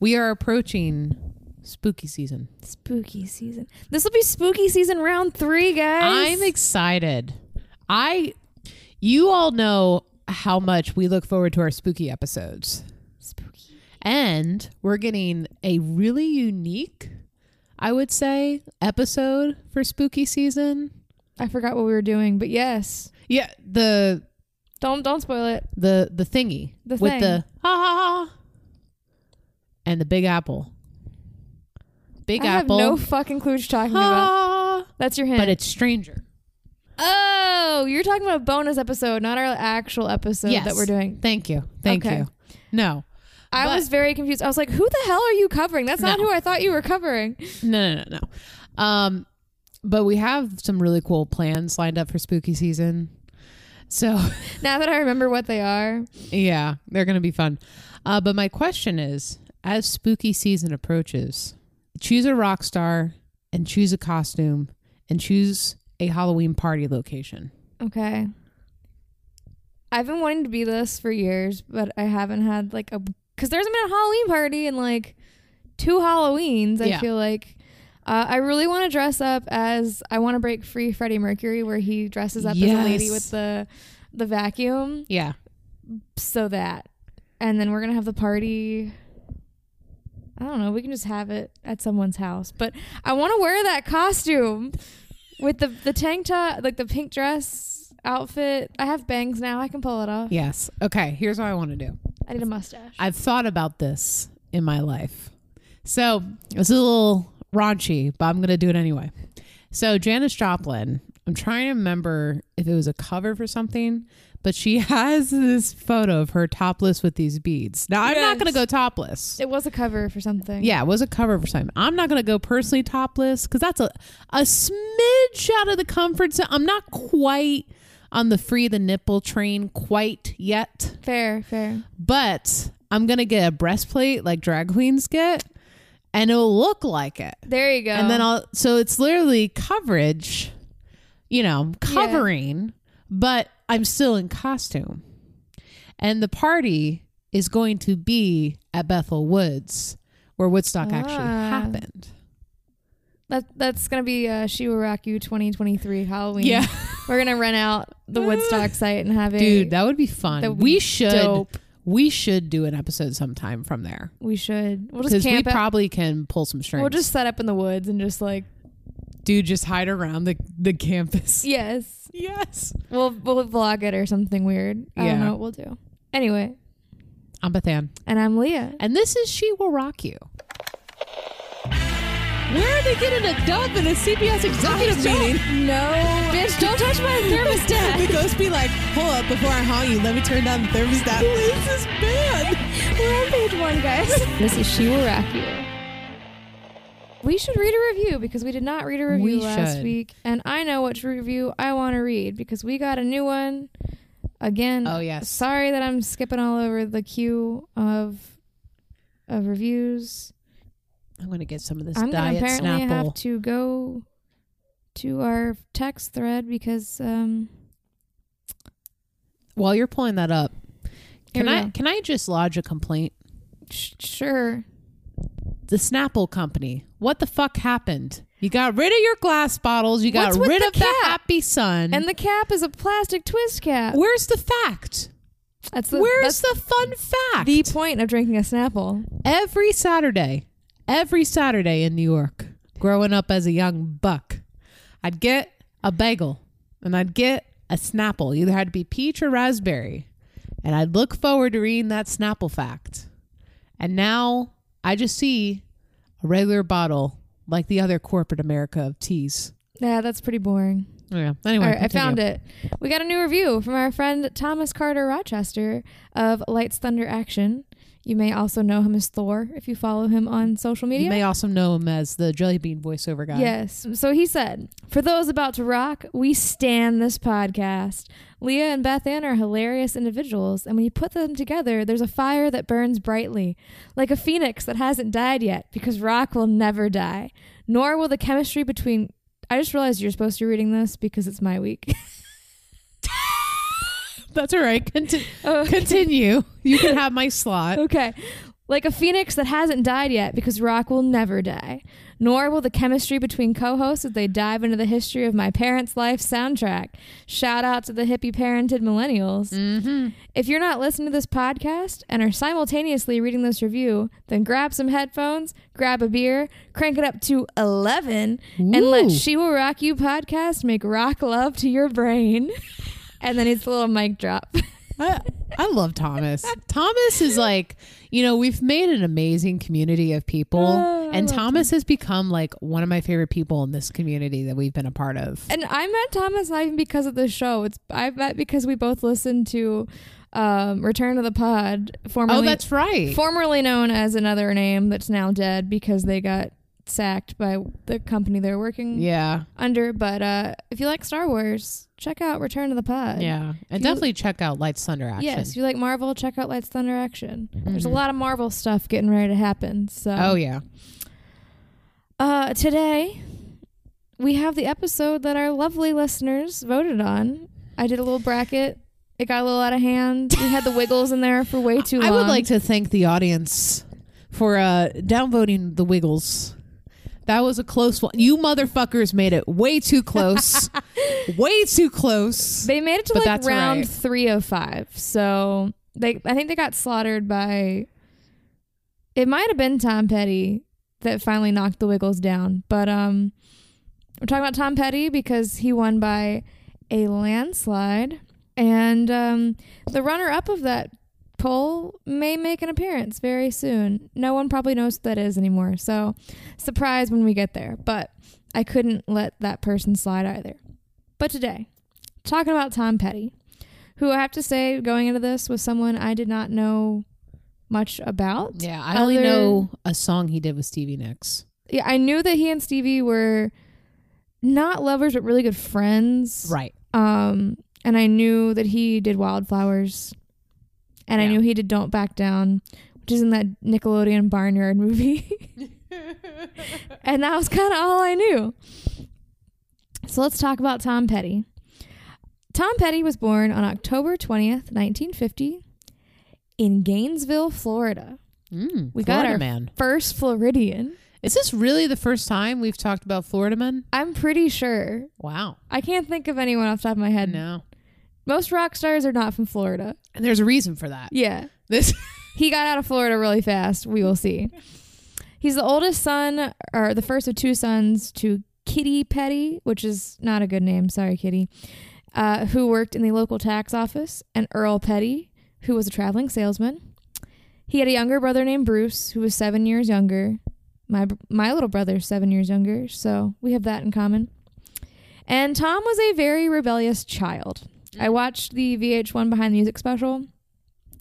We are approaching spooky season. Spooky season. This will be spooky season round three, guys. I'm excited. I, you all know how much we look forward to our spooky episodes. spooky. And we're getting a really unique, I would say, episode for spooky season. I forgot what we were doing, but yes. Yeah, the Don't don't spoil it. the the thingy The thing. with the ha ha ha and the big apple. Big I apple. have no fucking clue what you're talking about. That's your hint. but it's stranger. oh, you're talking about a bonus episode, not our actual episode Yes. that we're doing. Thank you. Thank Okay. you. No. I But- was very confused. I was like, "Who the hell are you covering? That's not No. who I thought you were covering." No, no, no, no. Um, but we have some really cool plans lined up for spooky season. So Now that I remember what they are, yeah, they're gonna be fun. Uh, but my question is, as spooky season approaches, choose a rock star and choose a costume and choose a Halloween party location. okay. I've been wanting to be this for years, but I haven't had like a because there hasn't been a Halloween party in like two Halloweens. I Yeah. feel like. Uh, I really want to dress up as I want to break free Freddie Mercury, where he dresses up as a lady with the the vacuum. Yeah. so that and then we're gonna have the party i don't know we can just have it at someone's house but i want to wear that costume with the the tank top like the pink dress outfit i have bangs now i can pull it off Yes. Okay. Here's what I want to do. i need a mustache I've thought about this in my life. So it's a little raunchy, but I'm going to do it anyway. So Janis Joplin, I'm trying to remember if it was a cover for something, but she has this photo of her topless with these beads. Now, I'm not going to go topless. it was a cover for something Yeah, it was a cover for something. I'm not going to go personally topless because that's a, a smidge out of the comfort zone. I'm not quite on the free the nipple train quite yet fair fair but I'm gonna get a breastplate like drag queens get, and it'll look like it. there you go And then I'll so it's literally coverage, you know, covering, but I'm still in costume. And the party is going to be at Bethel Woods, where Woodstock actually Ah. happened. that that's gonna be uh she will rock you 2023 halloween Yeah, we're gonna rent out the woodstock site and have a dude, that would be fun. would be we should dope. we should do an episode sometime from there we should we'll just because we probably can pull some strings. We'll just set up in the woods and just like dude just hide around the the campus. yes, Yes. we'll we'll vlog it or something weird. I don't know what we'll do. Anyway, I'm Bethan. and I'm Leah. And this is She Will Rock You. Where are they getting a dub in a CBS executive meeting? No, bitch, don't touch my thermostat. The ghost be like, hold up, before I haunt you, let me turn down the thermostat. Who is this band? We're on page one, guys. this is She Will Rock You. We should read a review because we did not read a review We last should. week, and I know which review I want to read because we got a new one. Again, Oh, yes. sorry that I'm skipping all over the queue of of reviews. I'm going to get some of this I'm gonna diet apparently Snapple. have to go to our text thread because um While you're pulling that up, can I go. can I just lodge a complaint? sh- sure The Snapple company. What the fuck happened? You got rid of your glass bottles. You got What's with rid the of the cap? Happy Sun. and the cap is a plastic twist cap. where's the fact? That's the Where's that's the fun fact? the point of drinking a Snapple. every Saturday, every Saturday in New York, growing up as a young buck, I'd get a bagel and I'd get a Snapple. Either had to be peach or raspberry. And I'd look forward to reading that Snapple fact. And now I just see a regular bottle like the other corporate America of teas. Yeah, that's pretty boring. Yeah. Anyway, right, I found it. We got a new review from our friend Thomas Carter Rochester of Lights Thunder Action. You may also know him as Thor if you follow him on social media. You may also know him as the Jelly Bean voiceover guy. Yes. So he said, For those about to rock, we stand this podcast. Leah and Beth Ann are hilarious individuals, and when you put them together, there's a fire that burns brightly, like a phoenix that hasn't died yet, because rock will never die. Nor will the chemistry between. I just realized you're supposed to be reading this because it's my week. That's all right. Conti- Oh, continue. You can have my slot. okay. Like a phoenix that hasn't died yet because rock will never die. Nor will the chemistry between co hosts as they dive into the history of my parents' life soundtrack. Shout out to the hippie parented millennials. Mm-hmm. If you're not listening to this podcast and are simultaneously reading this review, then grab some headphones, grab a beer, crank it up to 11, and let She Will Rock You podcast make rock love to your brain. and then it's a little mic drop. I, I love Thomas. Thomas is like, you know, we've made an amazing community of people, Oh, and Thomas has become like one of my favorite people in this community that we've been a part of. And I met Thomas not even because of the show. It's I met because we both listened to um, Return to the Pod, formerly oh, that's right. formerly known as another name that's now dead because they got sacked by the company they're working yeah, under. But uh, if you like Star Wars, check out Return to the Pod. yeah, and you- definitely check out Lights Thunder Action. Yes, if you like Marvel, check out Lights Thunder Action. There's a Mhm. lot of Marvel stuff getting ready to happen. So Oh yeah. Uh, today, we have the episode that our lovely listeners voted on. I did a little bracket. It got a little out of hand. We had the Wiggles in there for way too long. I would like to thank the audience for uh, downvoting the Wiggles. That was a close one. You motherfuckers made it way too close. way too close. They made it to But like round right. three of five. So they, I think they got slaughtered by. It might have been Tom Petty that finally knocked the Wiggles down, but um, we're talking about Tom Petty because he won by a landslide, and um, the runner-up of that poll may make an appearance very soon. No one probably knows what that is anymore, so surprise when we get there. But I couldn't let that person slide either. But today, talking about Tom Petty, who I have to say, going into this was someone I did not know much about. Yeah, I only know a song he did with Stevie Nicks. Yeah, I knew that he and Stevie were not lovers, but really good friends. Right. Um, and I knew that he did Wildflowers, and I knew he did Don't Back Down, which is in that Nickelodeon Barnyard movie. and that was kind of all I knew. So let's talk about Tom Petty. Tom Petty was born on October 20th, 1950, in Gainesville, Florida. Mm, We got our- man. First Floridian. Is this really the first time we've talked about Florida men? I'm pretty sure. Wow. I can't think of anyone off the top of my head. No. Most rock stars are not from Florida. And there's a reason for that. Yeah. This He got out of Florida really fast. We will see. He's the oldest son, or the first of two sons, to Kitty Petty, which is not a good name. Sorry, Kitty. Uh, who worked in the local tax office, and Earl Petty, who was a traveling salesman. He had a younger brother named Bruce, who was seven years younger. My my little brother's seven years younger, so we have that in common. And Tom was a very rebellious child. I watched the VH1 Behind the Music special,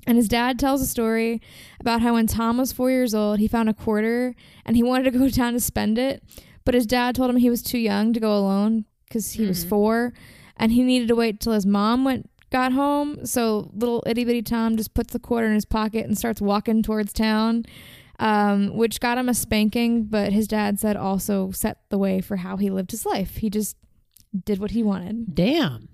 and his dad tells a story about how when Tom was four years old, he found a quarter and he wanted to go down to spend it, but his dad told him he was too young to go alone because he was Mhm. four, and he needed to wait till his mom went got home. So little itty bitty Tom just puts the quarter in his pocket and starts walking towards town. Um, which got him a spanking, but his dad said also set the way for how he lived his life. He just did what he wanted. damn.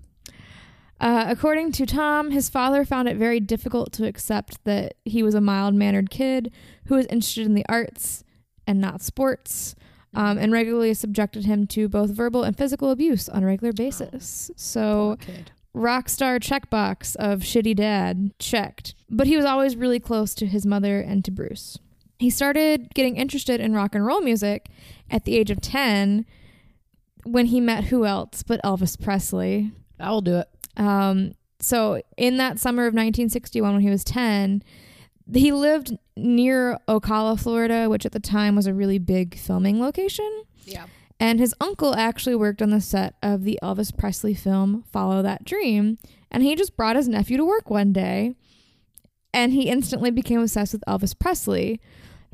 Uh, according to Tom, his father found it very difficult to accept that he was a mild mannered kid who was interested in the arts and not sports, um, and regularly subjected him to both verbal and physical abuse on a regular basis. So, rock star checkbox of shitty dad checked. But he was always really close to his mother and to Bruce. He started getting interested in rock and roll music at the age of 10 when he met who else but Elvis Presley. I'll do it. Um, so in that summer of 1961, when he was 10, he lived near Ocala, Florida, which at the time was a really big filming location. Yeah. And his uncle actually worked on the set of the Elvis Presley film Follow That Dream. And he just brought his nephew to work one day and he instantly became obsessed with Elvis Presley.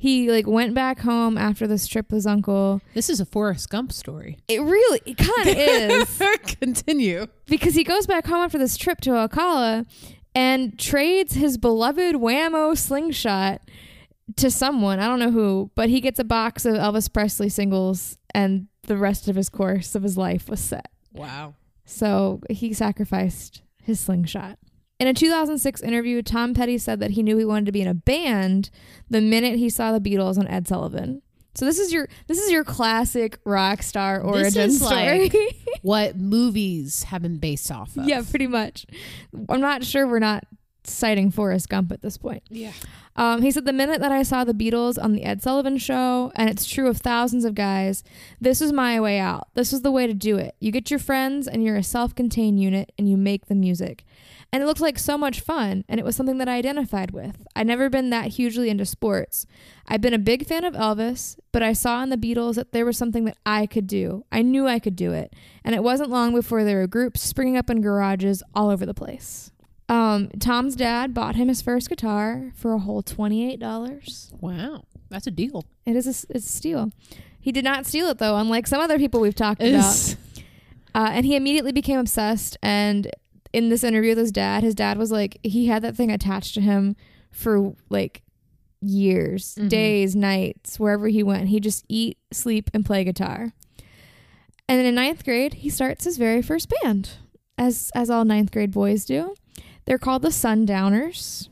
He like went back home after this trip with his uncle. This is a Forrest Gump story. It really it kind of is. Continue. because he goes back home after this trip to Ocala and trades his beloved Wham-O slingshot to someone. I don't know who, but he gets a box of Elvis Presley singles and the rest of his course of his life was set. Wow. So he sacrificed his slingshot. In a 2006 interview, Tom Petty said that he knew he wanted to be in a band the minute he saw the Beatles on Ed Sullivan. So this is your this is your classic rock star This origin is story. like- what movies have been based off of. yeah, pretty much. I'm not sure we're not citing Forrest Gump at this point. Yeah. Um, he said, The minute that I saw the Beatles on the Ed Sullivan show, and it's true of thousands of guys, this was my way out. This was the way to do it. You get your friends, and you're a self contained unit, and you make the music. And it looked like so much fun, and it was something that I identified with. I'd never been that hugely into sports. I've been a big fan of Elvis, but I saw in the Beatles that there was something that I could do. I knew I could do it. And it wasn't long before there were groups springing up in garages all over the place. Um, Tom's dad bought him his first guitar for a whole $28. Wow. That's a deal. It is a, it's a steal. He did not steal it though, unlike some other people we've talked about. Uh, and he immediately became obsessed. And in this interview with his dad, his dad was like, he had that thing attached to him for like years, Mhm. days, nights, wherever he went. He just eat, sleep, and play guitar. And then in ninth grade, he starts his very first band, as as all ninth grade boys do. They're called the Sundowners.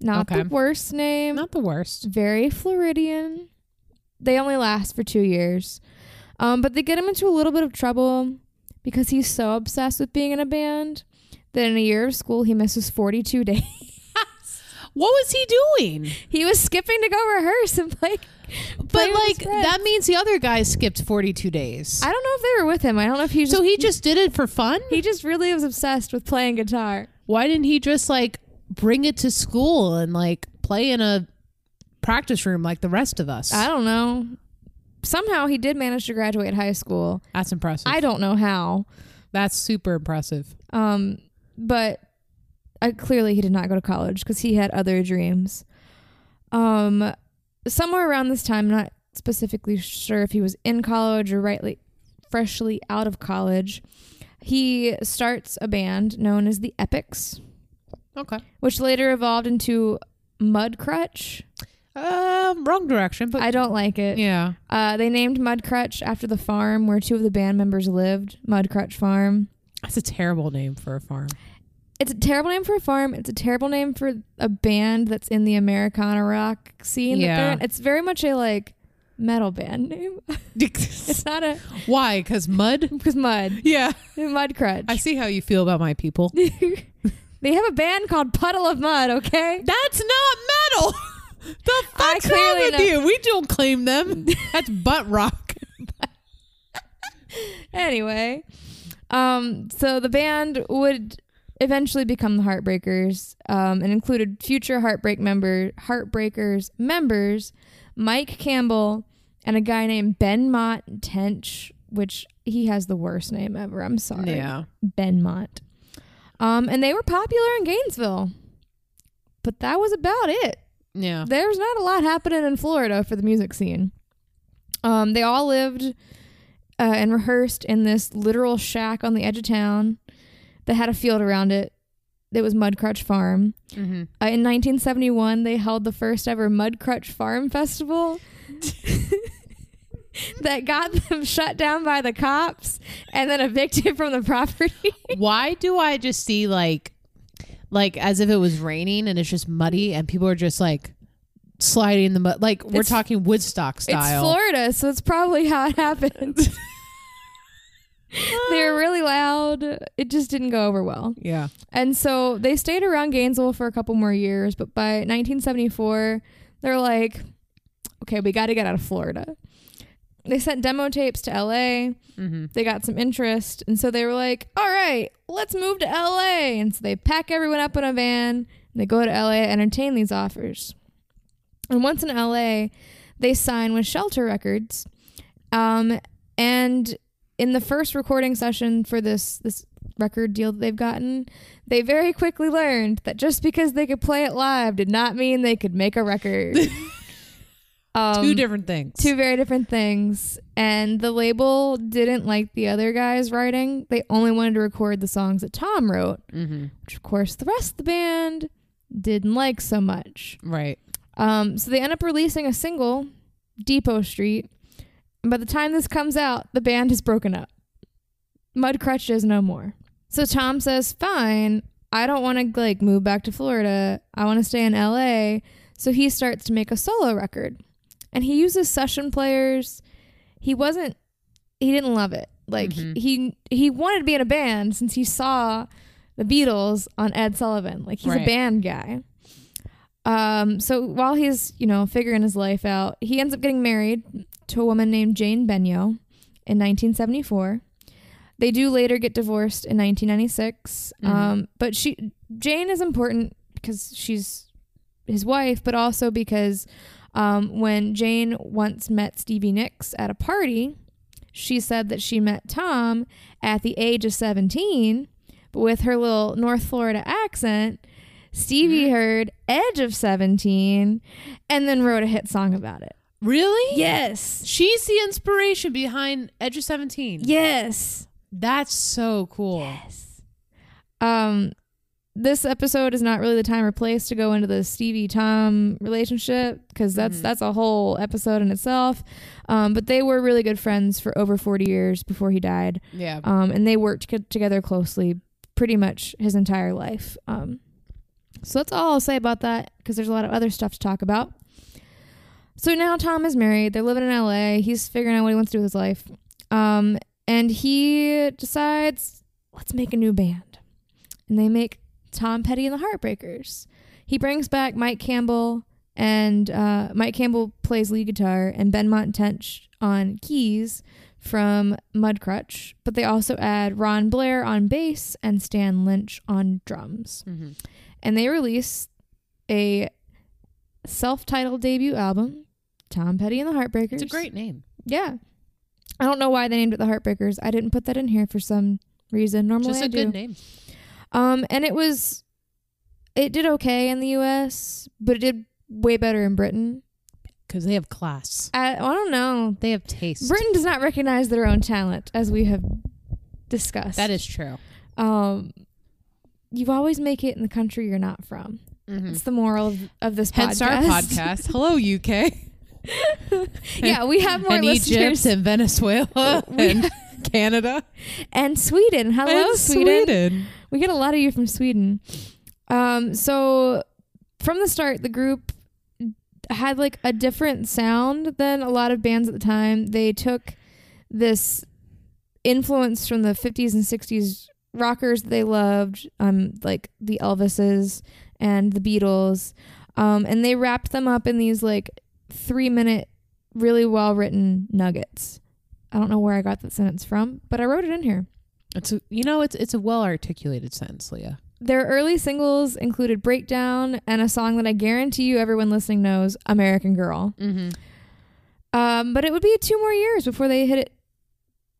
Not Okay. the worst name Not the worst. very Floridian. They only last for two years. Um, but they get him into a little bit of trouble because he's so obsessed with being in a band that in a year of school he misses 42 days. What was he doing? he was skipping to go rehearse and play. But like that means the other guys skipped 42 days. I don't know if they were with him. I don't know if he just so he just did it for fun? he just really was obsessed with playing guitar. Why didn't he just like bring it to school and like play in a practice room like the rest of us? I don't know. Somehow he did manage to graduate high school. That's impressive. I don't know how. That's super impressive. Um, but uh, clearly he did not go to college because he had other dreams. Um, somewhere around this time, I'm not specifically sure if he was in college or rightly freshly out of college. He starts a band known as the Epics, Okay. which later evolved into Mudcrutch. Um, wrong direction, but I don't like it. yeah. Uh, they named Mudcrutch after the farm where two of the band members lived, Mudcrutch Farm. That's a terrible name for a farm. It's a terrible name for a farm. It's a terrible name for a band that's in the Americana rock scene. that Yeah. It's very much a like metal band name. It's not a Why? Because mud? because mud Yeah. mud crutch. I see how you feel about my people. they have a band called Puddle of Mudd. Okay, That's not metal. the fuck's wrong with know- you? We don't claim them. That's butt rock. anyway, um, so the band would eventually become the Heartbreakers, um, and included future Heartbreak member Heartbreakers members Mike Campbell and a guy named Benmont Tench, which he has the worst name ever. I'm sorry, Yeah. Ben Mott. Um, and they were popular in Gainesville, but that was about it Yeah. there's not a lot happening in Florida for the music scene. Um, they all lived uh, and rehearsed in this literal shack on the edge of town that had a field around it. that was Mudcrutch Farm. Mm-hmm. Uh, in 1971, they held the first ever Mudcrutch Farm Festival. that got them shut down by the cops and then evicted from the property. Why do I just see like, like as if it was raining and it's just muddy and people are just like sliding in the mud? Like we're It's- talking Woodstock style. It's. Florida, so it's probably how it happened. they were really loud. It just didn't go over well. yeah. And so they stayed around Gainesville for a couple more years, but by 1974, they're like, okay, we got to get out of Florida. They sent demo tapes to LA. Mm-hmm. They got some interest. And so they were like, all right, let's move to LA. And so they pack everyone up in a van and they go to LA to entertain these offers. And once in LA, they sign with Shelter Records. Um, and in the first recording session for this this record deal that they've gotten, they very quickly learned that just because they could play it live did not mean they could make a record. um, Two different things. two very different things and the label didn't like the other guys writing they only wanted to record the songs that tom wrote Mm-hmm. which of course the rest of the band didn't like so much Right. um, so they end up releasing a single depot street by the time this comes out the band has broken up mud crutch is no more so tom says fine I don't want to like move back to Florida. I want to stay in LA. So he starts to make a solo record. And he uses session players. He wasn't he didn't love it. Like Mhm. he he wanted to be in a band since he saw the Beatles on Ed Sullivan. Like he's a band guy. Um so while he's, you know, figuring his life out, he ends up getting married to a woman named Jane Benyo in 1974. They do later get divorced in 1996. Mhm. Um, but she Jane is important because she's his wife, but also because um, when Jane once met Stevie Nicks at a party, she said that she met Tom at the age of 17, but with her little North Florida accent. Stevie heard Edge of 17 and then wrote a hit song about it. Really? Yes. She's the inspiration behind Edge of 17. Yes. That's so cool. Yes. Um, this episode is not really the time or place to go into the Stevie Tom relationship because that's Mhm. that's a whole episode in itself. Um, but they were really good friends for over forty years before he died. Yeah. Um, and they worked co- together closely pretty much his entire life. Um, so that's all I'll say about that because there's a lot of other stuff to talk about. So now Tom is married. They're living in LA. He's figuring out what he wants to do with his life. Um, and he decides, let's make a new band. And they make Tom Petty and the Heartbreakers. He brings back Mike Campbell, and uh, Mike Campbell plays lead guitar, and Benmont Tench on keys from Mudcrutch. But they also add Ron Blair on bass and Stan Lynch on drums. Mm-hmm. And they release a self-titled debut album, Tom Petty and the Heartbreakers. It's a great name. Yeah. I don't know why they named it the Heartbreakers. I didn't put that in here for some reason. Normally Just I a do. good name. Um, and it was, it did okay in the U.S., but it did way better in Britain. Because they have class. I, I don't know. They have taste. Britain does not recognize their own talent, as we have discussed. That is true. Um, you always make it in the country you're not from. Mm-hmm. It's the moral of, of this Hence podcast. our podcast. Hello, UK. yeah, we have more and listeners. Egypt and Venezuela and Canada. and Sweden. Hello, and Sweden. We get a lot of you from Sweden. Um, so from the start, the group had like a different sound than a lot of bands at the time. They took this influence from the 50s and 60s rockers that they loved, um, like the Elvises and the Beatles, um, and they wrapped them up in these like three minute, really well written nuggets. I don't know where I got that sentence from, but I wrote it in here. It's a, you know it's it's a well articulated sentence, Leah. Their early singles included Breakdown and a song that I guarantee you everyone listening knows, American Girl. Mm-hmm. Um, but it would be two more years before they hit it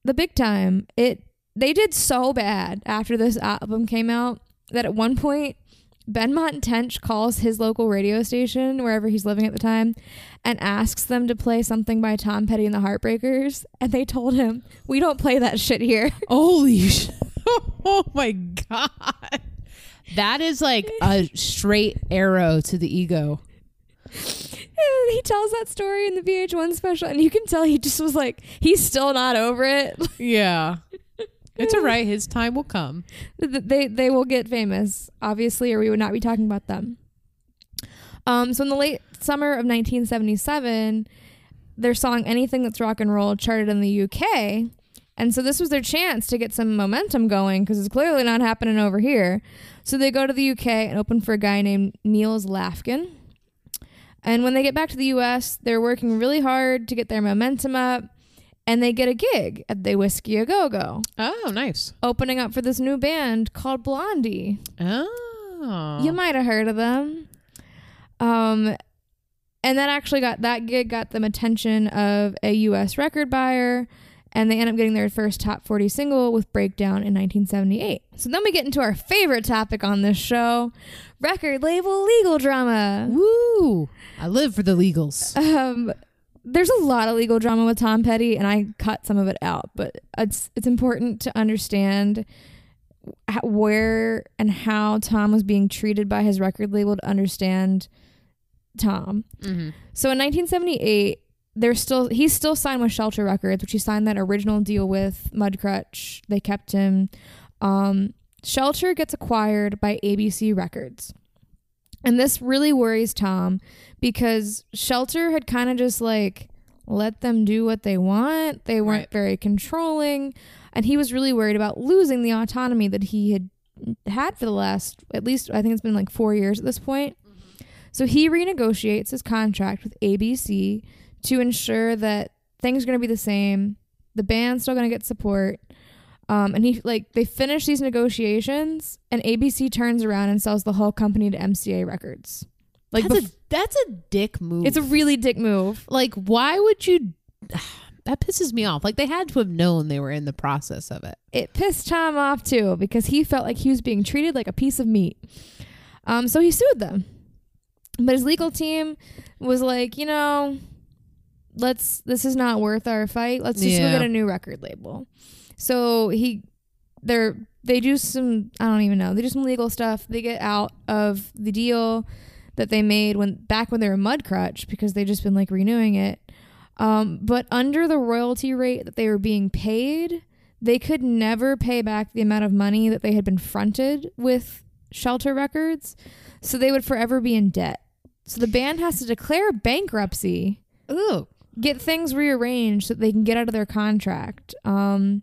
the big time. It they did so bad after this album came out that at one point Ben Tench calls his local radio station wherever he's living at the time and asks them to play something by Tom Petty and the Heartbreakers and they told him we don't play that shit here. Holy shit. oh my god, that is like a straight arrow to the ego. And he tells that story in the VH1 special, and you can tell he just was like, he's still not over it. Yeah, it's all right. His time will come. They they will get famous, obviously, or we would not be talking about them. Um, so in the late summer of 1977, their song "Anything That's Rock and Roll" charted in the UK, and so this was their chance to get some momentum going because it's clearly not happening over here. So they go to the UK and open for a guy named Nils Lofgren. And when they get back to the US, they're working really hard to get their momentum up, and they get a gig at the Whisky A Go Go Oh, nice. opening up for this new band called Blondie. Oh, You might have heard of them. Um, and that actually got that gig got them attention of a U.S. record buyer, and they end up getting their first top 40 single with Breakdown in 1978. So then we get into our favorite topic on this show record label legal drama. Woo! I live for the legals. Um, there's a lot of legal drama with Tom Petty, and I cut some of it out, but it's it's important to understand how, where and how Tom was being treated by his record label to understand Tom. Mm-hmm. So in 1978, there's still he's still signed with Shelter Records, which he signed that original deal with Mudcrutch. They kept him. Um, Shelter gets acquired by ABC Records. And this really worries Tom because Shelter had kind of just like let them do what they want. They weren't Right. very controlling. And he was really worried about losing the autonomy that he had had for the last, at least, I think it's been like four years at this point. Mm-hmm. So he renegotiates his contract with ABC to ensure that things are going to be the same. The band's still going to get support. Um, and he like they finish these negotiations, and ABC turns around and sells the whole company to MCA Records. Like that's, bef- a, that's a dick move. it's a really dick move. like why would you? That pisses me off. Like they had to have known they were in the process of it. It pissed Tom off too because he felt like he was being treated like a piece of meat. Um, so he sued them, but his legal team was like, you know, let's this is not worth our fight. Let's just go get a new record label. So he, they're they do some I don't even know they do some legal stuff. They get out of the deal that they made when back when they were Mudcrutch because they just been like renewing it. Um, but under the royalty rate that they were being paid, they could never pay back the amount of money that they had been fronted with Shelter Records. So they would forever be in debt. So the band has to declare bankruptcy Ooh. get things rearranged so that they can get out of their contract. Um,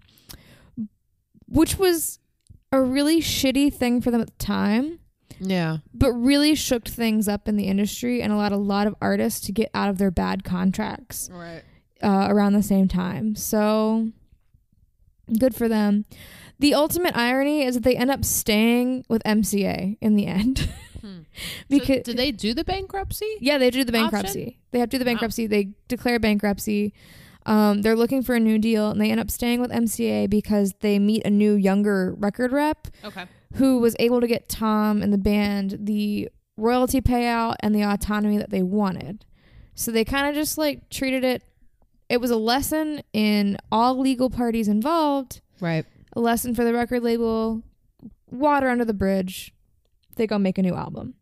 which was a really shitty thing for them at the time, Yeah. but really shook things up in the industry and allowed a lot of artists to get out of their bad contracts Right. uh, around the same time. So good for them. The ultimate irony is that they end up staying with MCA in the end. Hmm. because did they do the bankruptcy? yeah, they do the Option? bankruptcy. They have to do the Wow. bankruptcy. They declare bankruptcy. Um, they're looking for a new deal, and they end up staying with MCA because they meet a new younger record rep Okay. who was able to get Tom and the band the royalty payout and the autonomy that they wanted. So they kind of just like treated it. It was a lesson in all legal parties involved. Right. A lesson for the record label. Water under the bridge. They go make a new album.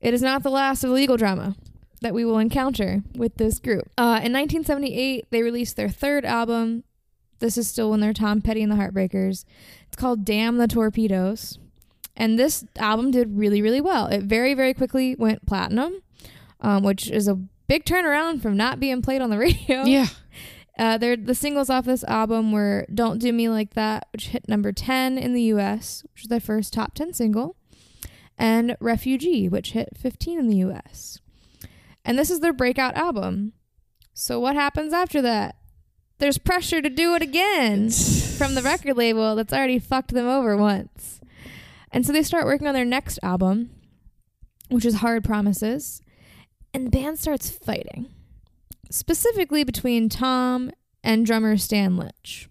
It is not the last of the legal drama that we will encounter with this group. Uh, in 1978, they released their third album. This is still when they're Tom Petty and the Heartbreakers. It's called Damn the Torpedoes. And this album did really, really well. It very, very quickly went platinum, um, which is a big turnaround from not being played on the radio. Yeah. Uh, the singles off this album were Don't Do Me Like That, which hit number 10 in the US, which was their first top 10 single, and Refugee, which hit 15 in the US. And this is their breakout album. So, what happens after that? There's pressure to do it again from the record label that's already fucked them over once. And so they start working on their next album, which is Hard Promises, and the band starts fighting specifically between Tom and drummer Stan Lynch.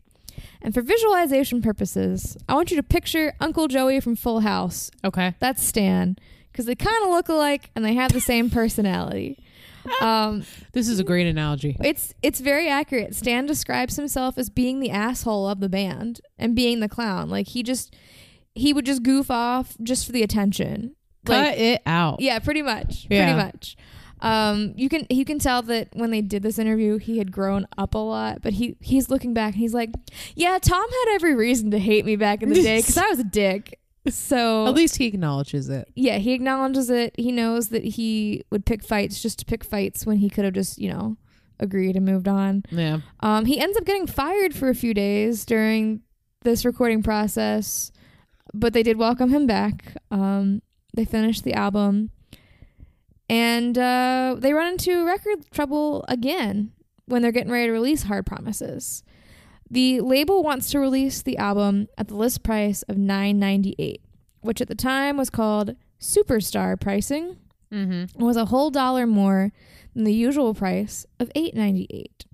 And for visualization purposes, I want you to picture Uncle Joey from Full House. Okay. That's Stan, because they kind of look alike and they have the same personality. Um, This is a great analogy. it's it's very accurate. Stan describes himself as being the asshole of the band and being the clown. Like he just he would just goof off just for the attention. Like, Cut it out. yeah, pretty much. Yeah. Pretty much. Um, you can you can tell that when they did this interview, he had grown up a lot. But he he's looking back and he's like, "Yeah, Tom had every reason to hate me back in the day because I was a dick." So At least he acknowledges it. yeah, he acknowledges it. He knows that he would pick fights just to pick fights when he could have just you know agreed and moved on. Yeah. Um, he ends up getting fired for a few days during this recording process, but they did welcome him back. Um, they finished the album, and uh, they run into record trouble again when they're getting ready to release Hard Promises. The label wants to release the album at the list price of nine ninety eight, which at the time was called superstar pricing Mm-hmm. was a whole dollar more than the usual price of eight ninety eight.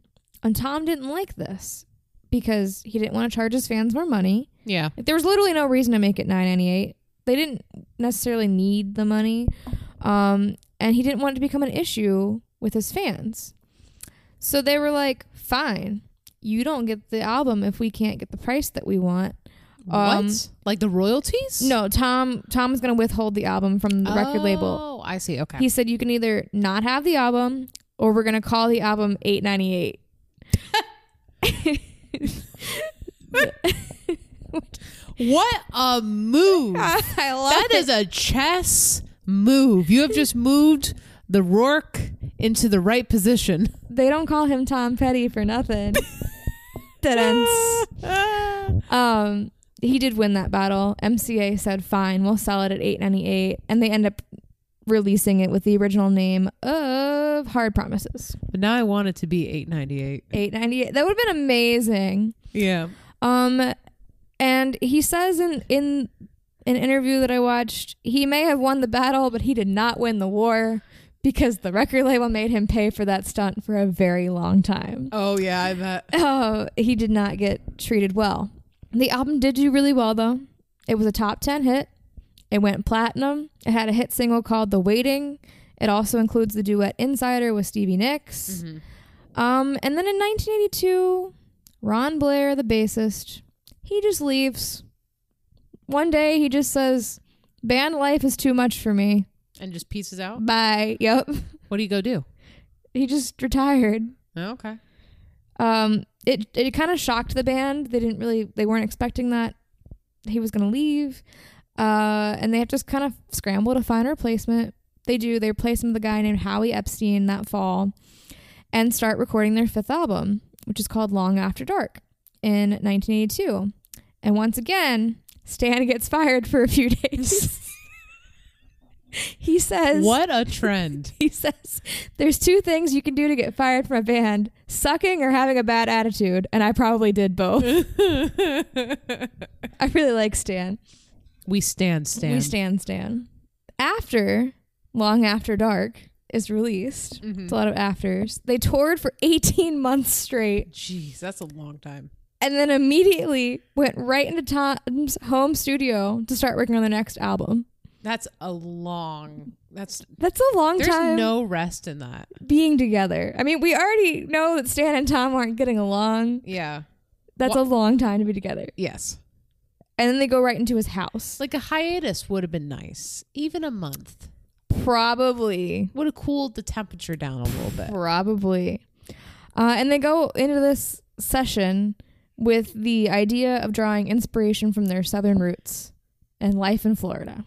And Tom didn't like this because he didn't want to charge his fans more money. Yeah. Like, there was literally no reason to make it nine ninety eight. They didn't necessarily need the money, um, and he didn't want it to become an issue with his fans. So they were like, "Fine, you don't get the album if we can't get the price that we want." Um, what? Like the royalties? No, Tom. Tom's gonna withhold the album from the record label. Oh, I see. Okay. He said you can either not have the album or we're gonna call the album eight ninety eight. What a move! I love That it. is a chess move. You have just moved the rook into the right position. They don't call him Tom Petty for nothing. Um, he did win that battle. MCA said, "Fine, we'll sell it at 8.98," and they end up releasing it with the original name of Hard Promises. But now I want it to be 898. 8.98. That would have been amazing. Yeah. Um, and he says in in an interview that I watched, he may have won the battle, but he did not win the war because the record label made him pay for that stunt for a very long time. Oh yeah, I bet. Oh, he did not get treated well. The album did do really well though. It was a top 10 hit. It went platinum. It had a hit single called The Waiting. It also includes the duet Insider with Stevie Nicks. Um, and then in 1982, Ron Blair, the bassist, he just leaves. One day he just says, Band life is too much for me. And just pieces out. Bye. Yep. What do you go do? He just retired. Oh, okay. Um, it it kind of shocked the band. They didn't really they weren't expecting that he was gonna leave. Uh, and they have just kind of scramble to find a replacement. They do. They replace him with a guy named Howie Epstein that fall, and start recording their fifth album, which is called Long After Dark, in 1982. And once again, Stan gets fired for a few days. he says, What a trend. he says there's two things you can do to get fired from a band sucking or having a bad attitude. And i probably did both. I really like stan. We stand, stan. We stand stan. After long after dark is released it's mm-hmm. a lot of afters. They toured for 18 months straight. Jeez, that's a long time. and then immediately went right into tom's home studio to start working on the next album That's a long. That's that's a long there's time There's no rest in that. being together i mean we already know that stan and tom aren't getting along Yeah. That's a long time to be together. Yes. And then they go right into his house. Like a hiatus would have been nice. Even a month Probably. would have cooled the temperature down a little bit. Probably. Uh, and they go into this session with the idea of drawing inspiration from their southern roots and life in Florida.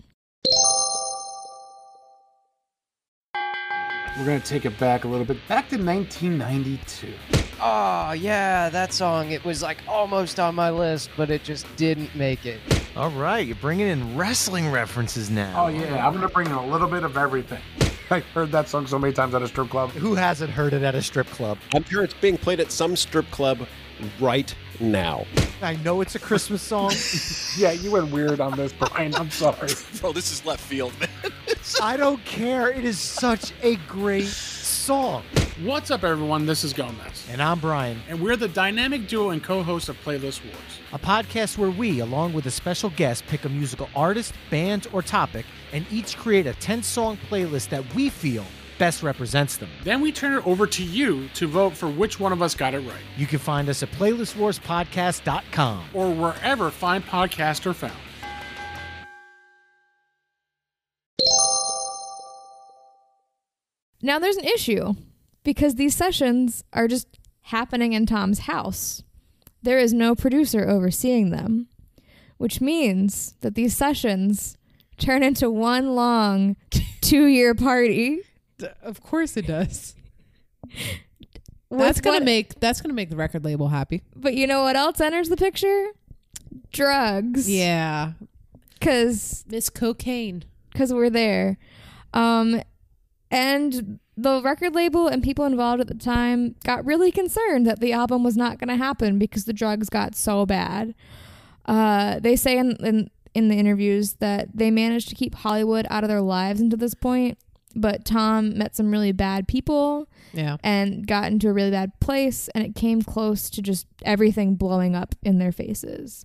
We're gonna take it back a little bit, back to 1992. Oh, yeah, that song. It was like almost on my list, but it just didn't make it. All right, you're bringing in wrestling references now. Oh yeah, I'm gonna bring in a little bit of everything. I heard that song so many times at a strip club. Who hasn't heard it at a strip club? I'm sure it's being played at some strip club right now. I know it's a Christmas song. Yeah, you went weird on this, Brian. I'm sorry. Bro, this is left field, man. I don't care. It is such a great song. What's up, everyone? This is Gomez. And I'm Brian, And we're the dynamic duo and co hosts of Playlist Wars. a podcast where we, along with a special guest, pick a musical artist, band, or topic, and each create a 10 song playlist that we feel best represents them. Then we turn it over to you to vote for which one of us got it right, You can find us at playlistwarspodcast.com. or wherever fine podcasts are found. Now there's an issue because these sessions are just happening in Tom's house. There is no producer overseeing them, which means that these sessions turn into one long two year party. Of course it does. That's gonna what- make that's gonna make the record label happy. But you know what else enters the picture? Drugs. Yeah. Because Miss Cocaine. because we're there. Um, and the record label and people involved at the time got really concerned that the album was not going to happen because the drugs got so bad. Uh, they say in, in in the interviews that they managed to keep Hollywood out of their lives until this point, but Tom met some really bad people Yeah. and got into a really bad place and it came close to just everything blowing up in their faces.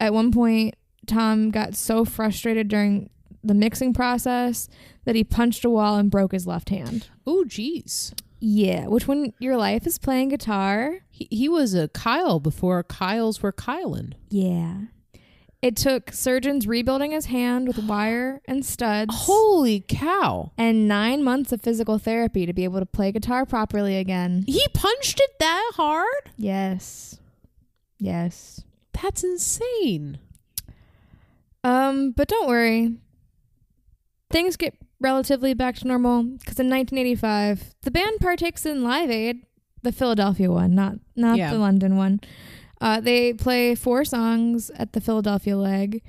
At one point, Tom got so frustrated during the mixing process that he punched a wall and broke his left hand. Oh, geez. Yeah, which when your life is playing guitar, He, he was a Kyle before Kyles were Kylan. yeah. It took surgeons rebuilding his hand with wire and studs. Holy cow. and nine months of physical therapy to be able to play guitar properly again. He punched it that hard? Yes. Yes. That's insane. Um, but don't worry. Things get relatively back to normal because in 1985, the band partakes in Live Aid, the Philadelphia one, not not Yeah. the London one. Uh, they play four songs at the Philadelphia leg,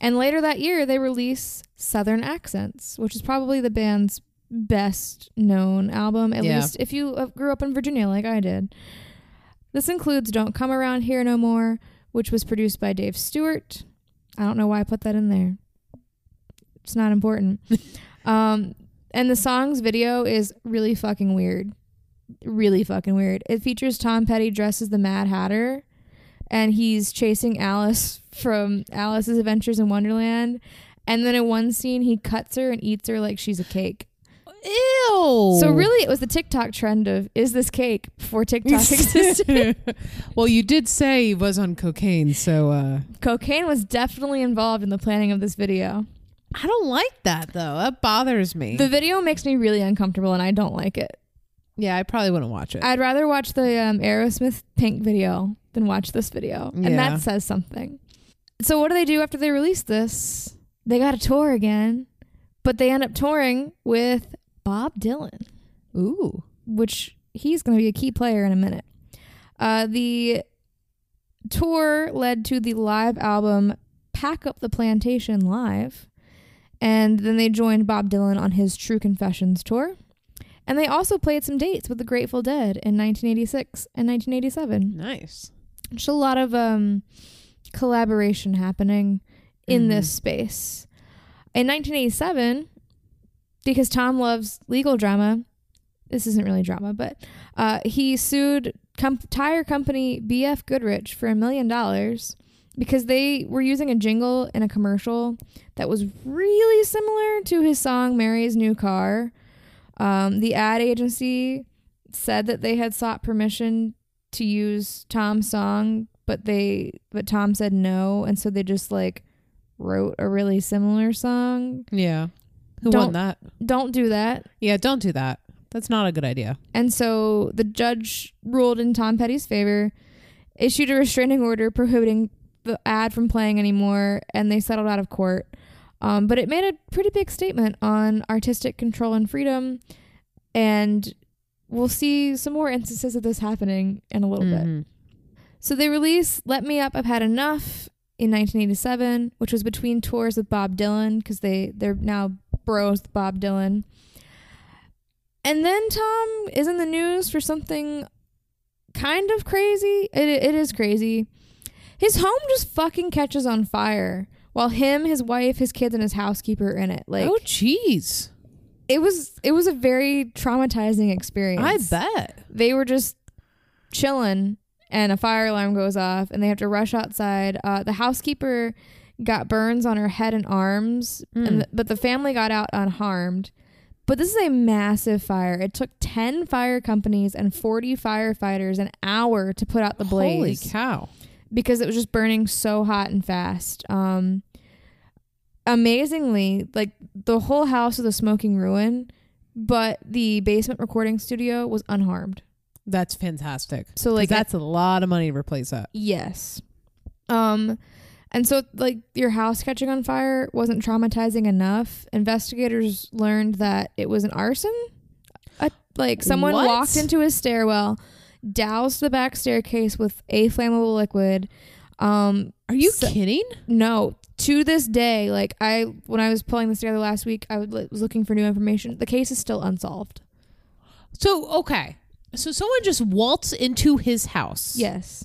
and later that year they release Southern Accents, which is probably the band's best known album. At Yeah. least if you uh, grew up in Virginia like I did. This includes "Don't Come Around Here No More," which was produced by Dave Stewart. I don't know why I put that in there. It's not important. um, and the song's video is really fucking weird. Really fucking weird. It features Tom Petty dressed as the Mad Hatter, and he's chasing Alice from Alice's Adventures in Wonderland. And then in one scene, he cuts her and eats her like she's a cake. Ew. So really, it was the TikTok trend of "Is this cake?" before TikTok existed. well, you did say he was on cocaine, so uh Cocaine was definitely involved in the planning of this video. I don't like that though. That bothers me. The video makes me really uncomfortable, and I don't like it. Yeah, I probably wouldn't watch it. I'd rather watch the um, Aerosmith Pink video than watch this video, and that says something. So what do they do after they release this? They got to tour again, but they end up touring with Bob Dylan. Ooh. which he's going to be a key player in a minute. Uh, the tour led to the live album Pack Up the Plantation Live, and then they joined Bob Dylan on his True Confessions tour. And they also played some dates with the Grateful Dead in 1986 and 1987. Nice. There's a lot of um, collaboration happening in Mhm. this space. In 1987, because Tom loves legal drama, this isn't really drama, but uh, he sued com- tire company BF Goodrich for a million dollars because they were using a jingle in a commercial that was really similar to his song Mary's New Car. Um, the ad agency said that they had sought permission to use Tom's song, but they but Tom said no, and so they just like wrote a really similar song. Yeah. Who Don't- won that? Don't do that. Yeah, don't do that. That's not a good idea. And so the judge ruled in Tom Petty's favor, issued a restraining order prohibiting the ad from playing anymore, and they settled out of court. Um, but it made a pretty big statement on artistic control and freedom, and we'll see some more instances of this happening in a little bit. Mhm. So they release Let Me Up, I've Had Enough in 1987, which was between tours with Bob Dylan because they, they're now bros with Bob Dylan. And then Tom is in the news for something kind of crazy. It, it is crazy. His home just fucking catches on fire while him, his wife, his kids, and his housekeeper are in it. Like oh, jeez. it was, it was a very traumatizing experience. I bet. they were just chilling and a fire alarm goes off and they have to rush outside uh, the housekeeper got burns on her head and arms Mm. and th- but the family got out unharmed but this is a massive fire it took 10 fire companies and 40 firefighters an hour to put out the blaze. Holy cow. Because it was just burning so hot and fast. Um, amazingly, like the whole house was a smoking ruin, but the basement recording studio was unharmed. That's fantastic. So Like that's a lot of money to replace that. yes, um, and so like your house catching on fire wasn't traumatizing enough. Investigators learned that it was an arson. A, like someone What? walked into his stairwell, doused the back staircase with a flammable liquid. Um, Are you So- kidding? No, to this day, like I when I was pulling this together last week, I would, was looking for new information. The case is still unsolved. So, okay. So someone just waltz into his house Yes.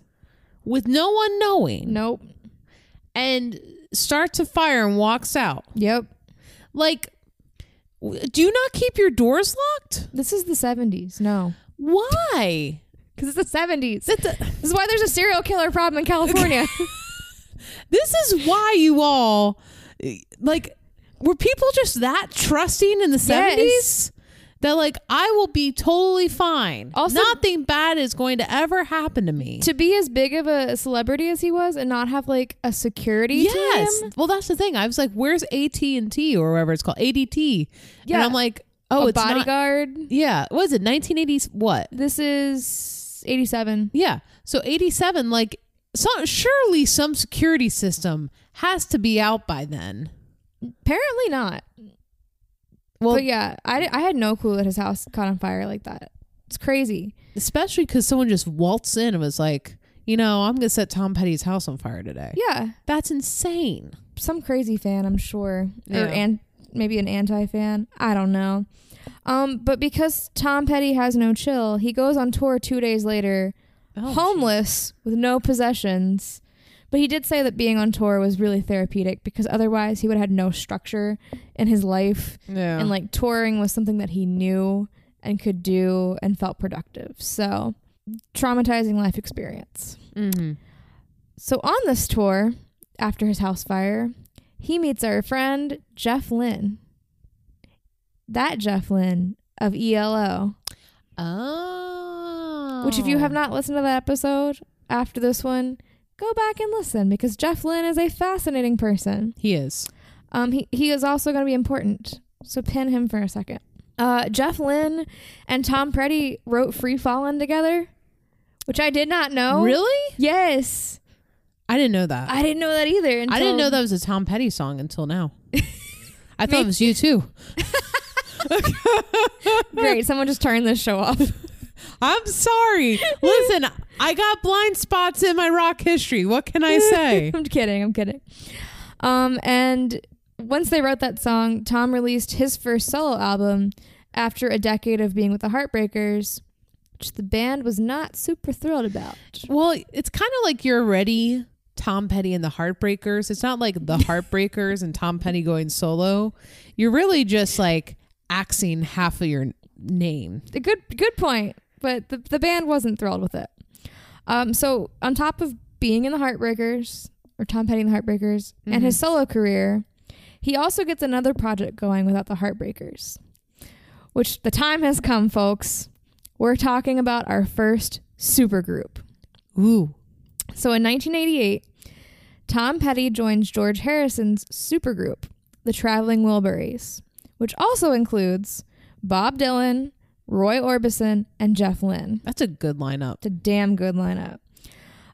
with no one knowing Nope. and starts a fire and walks out. Yep. Like do you not keep your doors locked? This is the 70s. No. Why? Because it's the 70s. That's a- This is why there's a serial killer problem in California. this is why you all like were people just that trusting in the 70s Yes. that like I will be totally fine. Also- nothing bad is going to ever happen to me. to be as big of a celebrity as he was and not have like a security yes. team. Well, that's the thing. I was like, "Where's AT&T or whatever it's called? ADT." Yeah. And Yeah. I'm like, "Oh, a it's not- bodyguard. yeah. What is it? 1980s what? This is 87. Yeah. So 87 like so surely some security system has to be out by then. Apparently not. Well, but yeah, I, I had no clue that his house caught on fire like that. It's crazy. especially because someone just waltzed in and was like, you know, I'm gonna set Tom Petty's house on fire today. Yeah, That's insane. some crazy fan, I'm sure, Yeah. or an, maybe an anti fan. I don't know. Um, but because Tom Petty has no chill, he goes on tour two days later, Oh, homeless with no possessions. But he did say that being on tour was really therapeutic because otherwise he would have had no structure in his life. Yeah. And like touring was something that he knew and could do and felt productive. So, traumatizing life experience. mm-hmm. So on this tour, after his house fire, he meets our friend Jeff Lynne. That Jeff Lynne of ELO. Oh. Which if you have not listened to that episode after this one, go back and listen because Jeff Lynne is a fascinating person. he is. Um, he, he is also going to be important. So pin him for a second. Uh, Jeff Lynne and Tom Petty wrote Free Fallin' together, which I did not know. Really? Yes. I didn't know that. I didn't know that either. Until I didn't know that was a Tom Petty song until now. I thought it was U2. Great. Someone just turned this show off. I'm sorry. Listen, I got blind spots in my rock history. What can I say? I'm kidding. I'm kidding. Um, and once they wrote that song, Tom released his first solo album after a decade of being with the Heartbreakers, which the band was not super thrilled about. well, it's kind of like you're ready. Tom Petty and the Heartbreakers. It's not like the Heartbreakers and Tom Petty going solo. You're really just like axing half of your name. A good good point, but the the band wasn't thrilled with it. Um, so on top of being in the Heartbreakers or Tom Petty and the Heartbreakers and his solo career, he also gets another project going without the Heartbreakers. Which the time has come, folks. We're talking about our first supergroup. Ooh. So in 1988, Tom Petty joins George Harrison's supergroup, the Traveling Wilburys, which also includes Bob Dylan, Roy Orbison, and Jeff Lynne. That's a good lineup. It's a damn good lineup.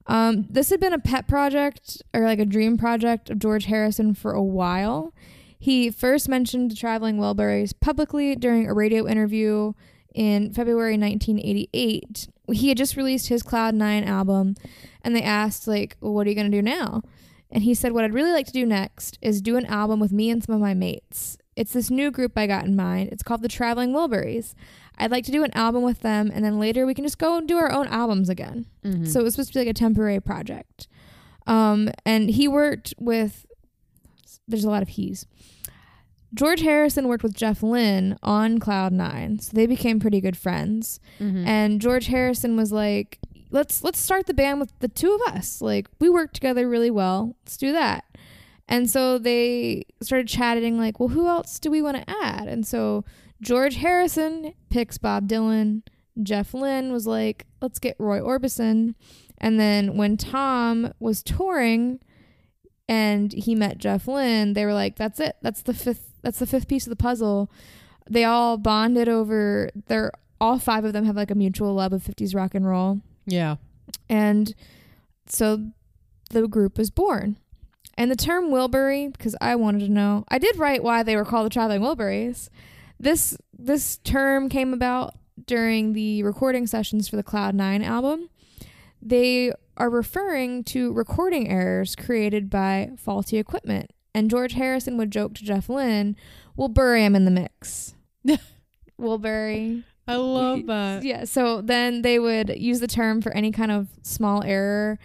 Um, this had been a pet project or like a dream project of George Harrison for a while. He first mentioned the Traveling Wilburys publicly during a radio interview in February 1988. He had just released his Cloud Nine album, and they asked, like, well, what are you going to do now? And he said, what I'd really like to do next is do an album with me and some of my mates. It's this new group I got in mind. It's called the Traveling Wilburys. I'd like to do an album with them, and then later we can just go and do our own albums again. So it was supposed to be like a temporary project. Um, and he worked with, there's a lot of he's. George Harrison worked with Jeff Lynne on Cloud Nine, so they became pretty good friends. And George Harrison was like, "Let's let's start the band with the two of us. Like we work together really well. Let's do that." And so they started chatting, like, "Well, who else do we want to add?" And so George Harrison picks Bob Dylan. Jeff Lynne was like, "Let's get Roy Orbison." And then when Tom was touring and he met Jeff Lynne, they were like, "That's it. That's the fifth. That's the fifth piece of the puzzle." They all bonded over. They're all five of them have like a mutual love of '50s rock and roll, Yeah. and so the group was born. And the term Wilbury, because I wanted to know, I did write why they were called the Traveling Wilburys. This this term came about during the recording sessions for the Cloud Nine album. They are referring to recording errors created by faulty equipment. And George Harrison would joke to Jeff Lynne, "We'll bury him in the mix. we'll bury." I love that. Yeah. So then they would use the term for any kind of small error.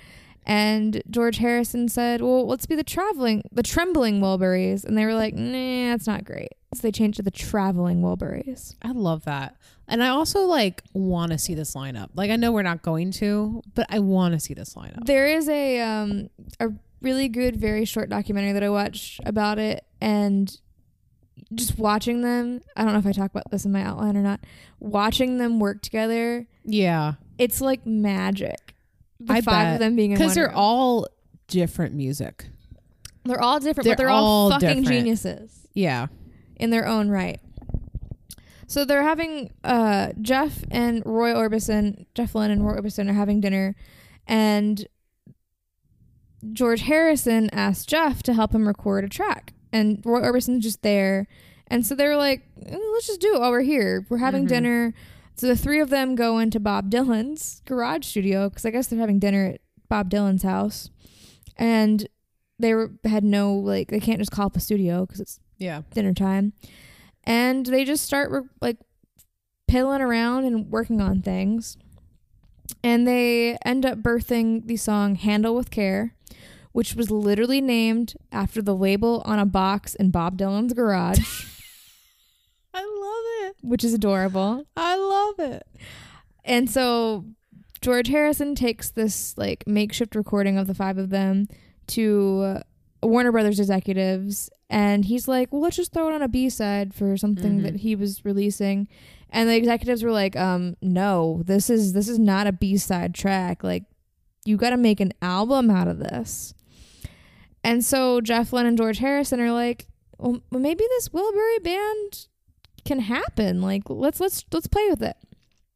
And George Harrison said, "Well, let's be the traveling, the trembling Wilburys," and they were like, "Nah, that's not great." So they changed to the traveling Wilburys. I love that. And I also like want to see this lineup. Like I know we're not going to, but I want to see this lineup. There is a um a really good, very short documentary that I watched about it, and just watching them. I don't know if I talk about this in my outline or not. Watching them work together, Yeah. it's like magic. The I five bet. of them being in Because they're all different music. they're all different, they're but they're all, all fucking different. geniuses. Yeah. in their own right. So they're having uh, Jeff and Roy Orbison, Jeff Lynne and Roy Orbison are having dinner, and George Harrison asked Jeff to help him record a track, and Roy Orbison's just there. And so they were like, "Eh, let's just do it while we're here. We're having Mhm. dinner. So the three of them go into Bob Dylan's garage studio because I guess they're having dinner at Bob Dylan's house. And they were, had no, like, they can't just call up a studio because it's Yeah. dinner time. And they just start re- like piddling around and working on things. And they end up birthing the song Handle with Care, which was literally named after the label on a box in Bob Dylan's garage, I love it. Which is adorable. I love it. And so George Harrison takes this like makeshift recording of the five of them to uh, Warner Brothers executives and he's like, "Well, let's just throw it on a B-side for something Mhm. that he was releasing." And the executives were like, "Um, no. This is this is not a B-side track. Like you got to make an album out of this." And so Jeff Lynne and George Harrison are like, "Well, well, maybe this Wilbury band can happen. Like let's let's let's play with it."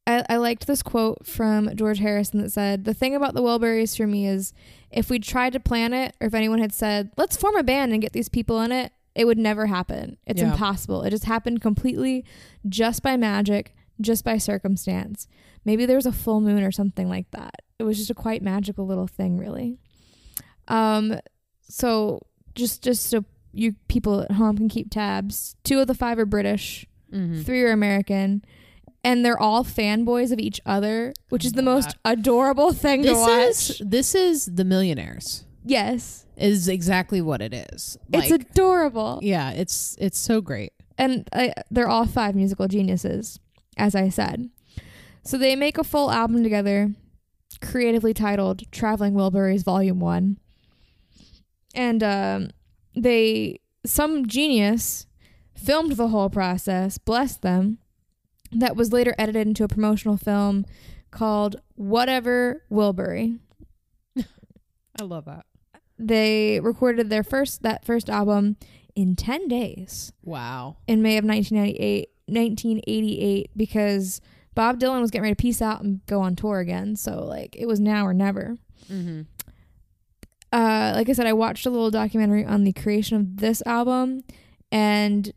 I, I liked this quote from George Harrison that said, The thing about the Wilburys for me is if we tried to plan it, or if anyone had said, let's form a band and get these people in it, it would never happen. It's Yeah. impossible. It just happened completely just by magic, just by circumstance. Maybe there was a full moon or something like that. It was just a quite magical little thing, really. Um, so just just so you people at home can keep tabs, two of the five are British, Mm-hmm. three are American, and they're all fanboys of each other, which is the most adorable thing to This watch. is this is the millionaires. yes, Is exactly what it is. it's adorable, yeah, it's it's so great. and I, they're all five musical geniuses, as I said. So they make a full album together, creatively titled "Traveling Wilburys Volume One," and um, they some genius filmed the whole process, blessed them. That was later edited into a promotional film called "Whatever Wilbury." I love that. They recorded their first that first album in 10 days Wow. in May of 1998 1988 because Bob Dylan was getting ready to peace out and go on tour again so like it was now or never Mm-hmm. uh like I said I watched a little documentary on the creation of this album and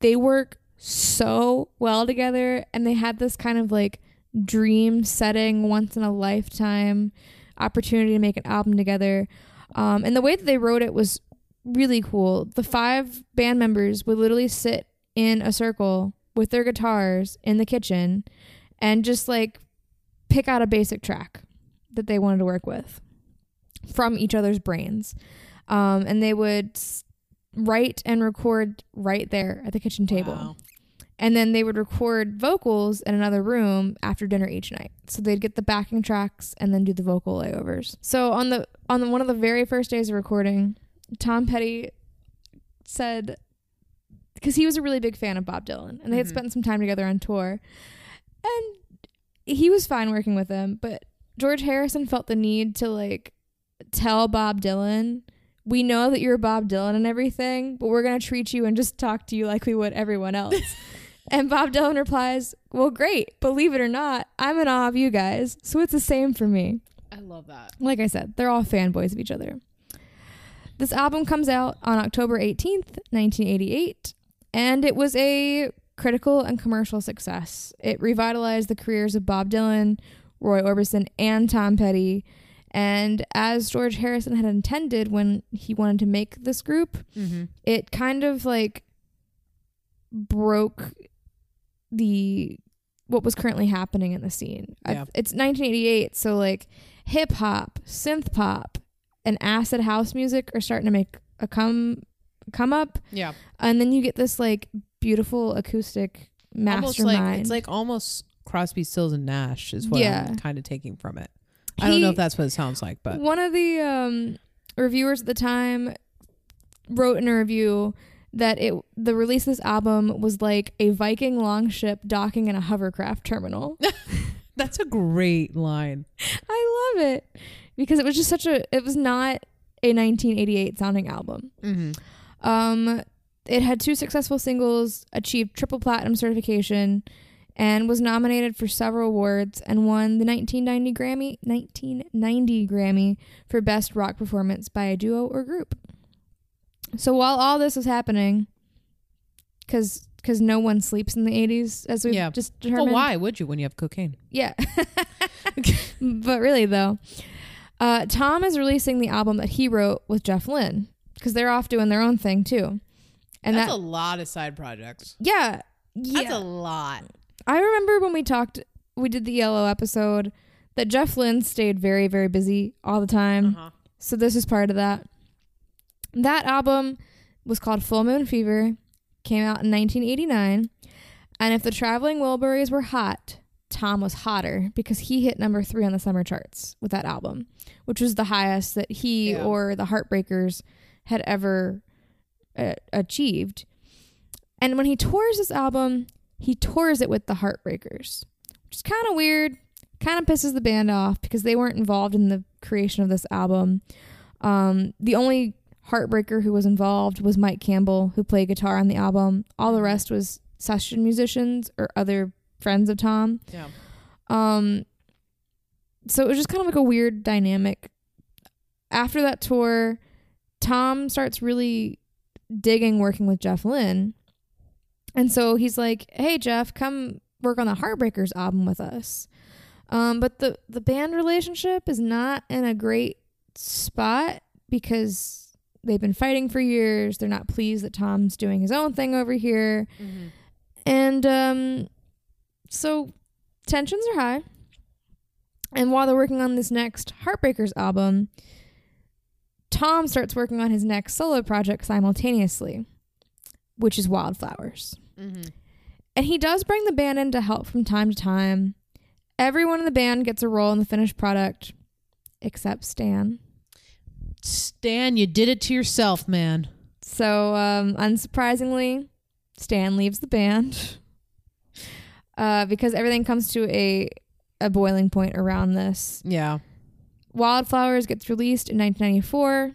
they work so well together and they had this kind of like dream setting once in a lifetime opportunity to make an album together. Um, and the way that they wrote it was really cool. The five band members would literally sit in a circle with their guitars in the kitchen and just like pick out a basic track that they wanted to work with from each other's brains. Um, and they would write and record right there at the kitchen table Wow. and then they would record vocals in another room after dinner each night. So they'd get the backing tracks and then do the vocal layovers. So on the on the, one of the very first days of recording, Tom Petty said because he was a really big fan of Bob Dylan and they had Mhm. spent some time together on tour, and he was fine working with him, but George Harrison felt the need to like tell Bob Dylan. We know that you're Bob Dylan and everything, but we're going to treat you and just talk to you like we would everyone else. And Bob Dylan replies, Well, great. Believe it or not, I'm in awe of you guys. So it's the same for me. I love that. Like I said, they're all fanboys of each other. This album comes out on October 18th, 1988, and it was a critical and commercial success. It revitalized the careers of Bob Dylan, Roy Orbison, and Tom Petty. And as George Harrison had intended when he wanted to make this group, Mm-hmm. it kind of like broke the what was currently happening in the scene. I- Yeah. It's 1988, so like hip hop, synth pop, and acid house music are starting to make a come come up, Yeah. and then you get this like beautiful acoustic Almost mastermind. like it's like almost Crosby, Stills, and Nash is what Yeah. I'm kind of taking from it. I don't know if that's what it sounds like, but one of the um, reviewers at the time wrote in a review that it the release of this album was like a Viking longship docking in a hovercraft terminal. that's a great line. I love it because it was just such a it was not a 1988 sounding album. Mm-hmm. Um it had two successful singles, achieved triple platinum certification, and was nominated for several awards and won the 1990 Grammy 1990 Grammy for best rock performance by a duo or group. So while all this was happening cuz cuz no one sleeps in the 80s as we Yeah. just determined. Well, why would you when you have cocaine? Yeah. but really, though, uh, Tom is releasing the album that he wrote with Jeff Lynne because they're off doing their own thing too. And That's that, a lot of side projects. yeah, yeah. That's a lot. I remember when we talked, we did the ELO episode, that Jeff Lynne stayed very, very busy all the time. Uh-huh. So this is part of that. That album was called Full Moon Fever, came out in 1989. And if the Traveling Wilburys were hot, Tom was hotter because he hit number three on the summer charts with that album, which was the highest that he Yeah. or the Heartbreakers had ever uh, achieved. And when he tours this album, he tours it with the Heartbreakers, which is kind of weird. Kind of pisses the band off because they weren't involved in the creation of this album. Um, the only Heartbreaker who was involved was Mike Campbell, who played guitar on the album. All the rest was session musicians or other friends of Tom. Yeah. Um, so it was just kind of like a weird dynamic. After that tour, Tom starts really digging working with Jeff Lynne. And so he's like, "Hey Jeff, come work on the Heartbreakers album with us." Um, but the the band relationship is not in a great spot because they've been fighting for years. They're not pleased that Tom's doing his own thing over here. And um so tensions are high. And while they're working on this next Heartbreakers album, Tom starts working on his next solo project simultaneously, which is Wildflowers. Mm-hmm. And he does bring the band in to help from time to time. Everyone in the band gets a role in the finished product, except Stan. Stan, you did it to yourself, man. So, um, unsurprisingly, Stan leaves the band uh, because everything comes to a a boiling point around this. Yeah. Wildflowers gets released in 1994,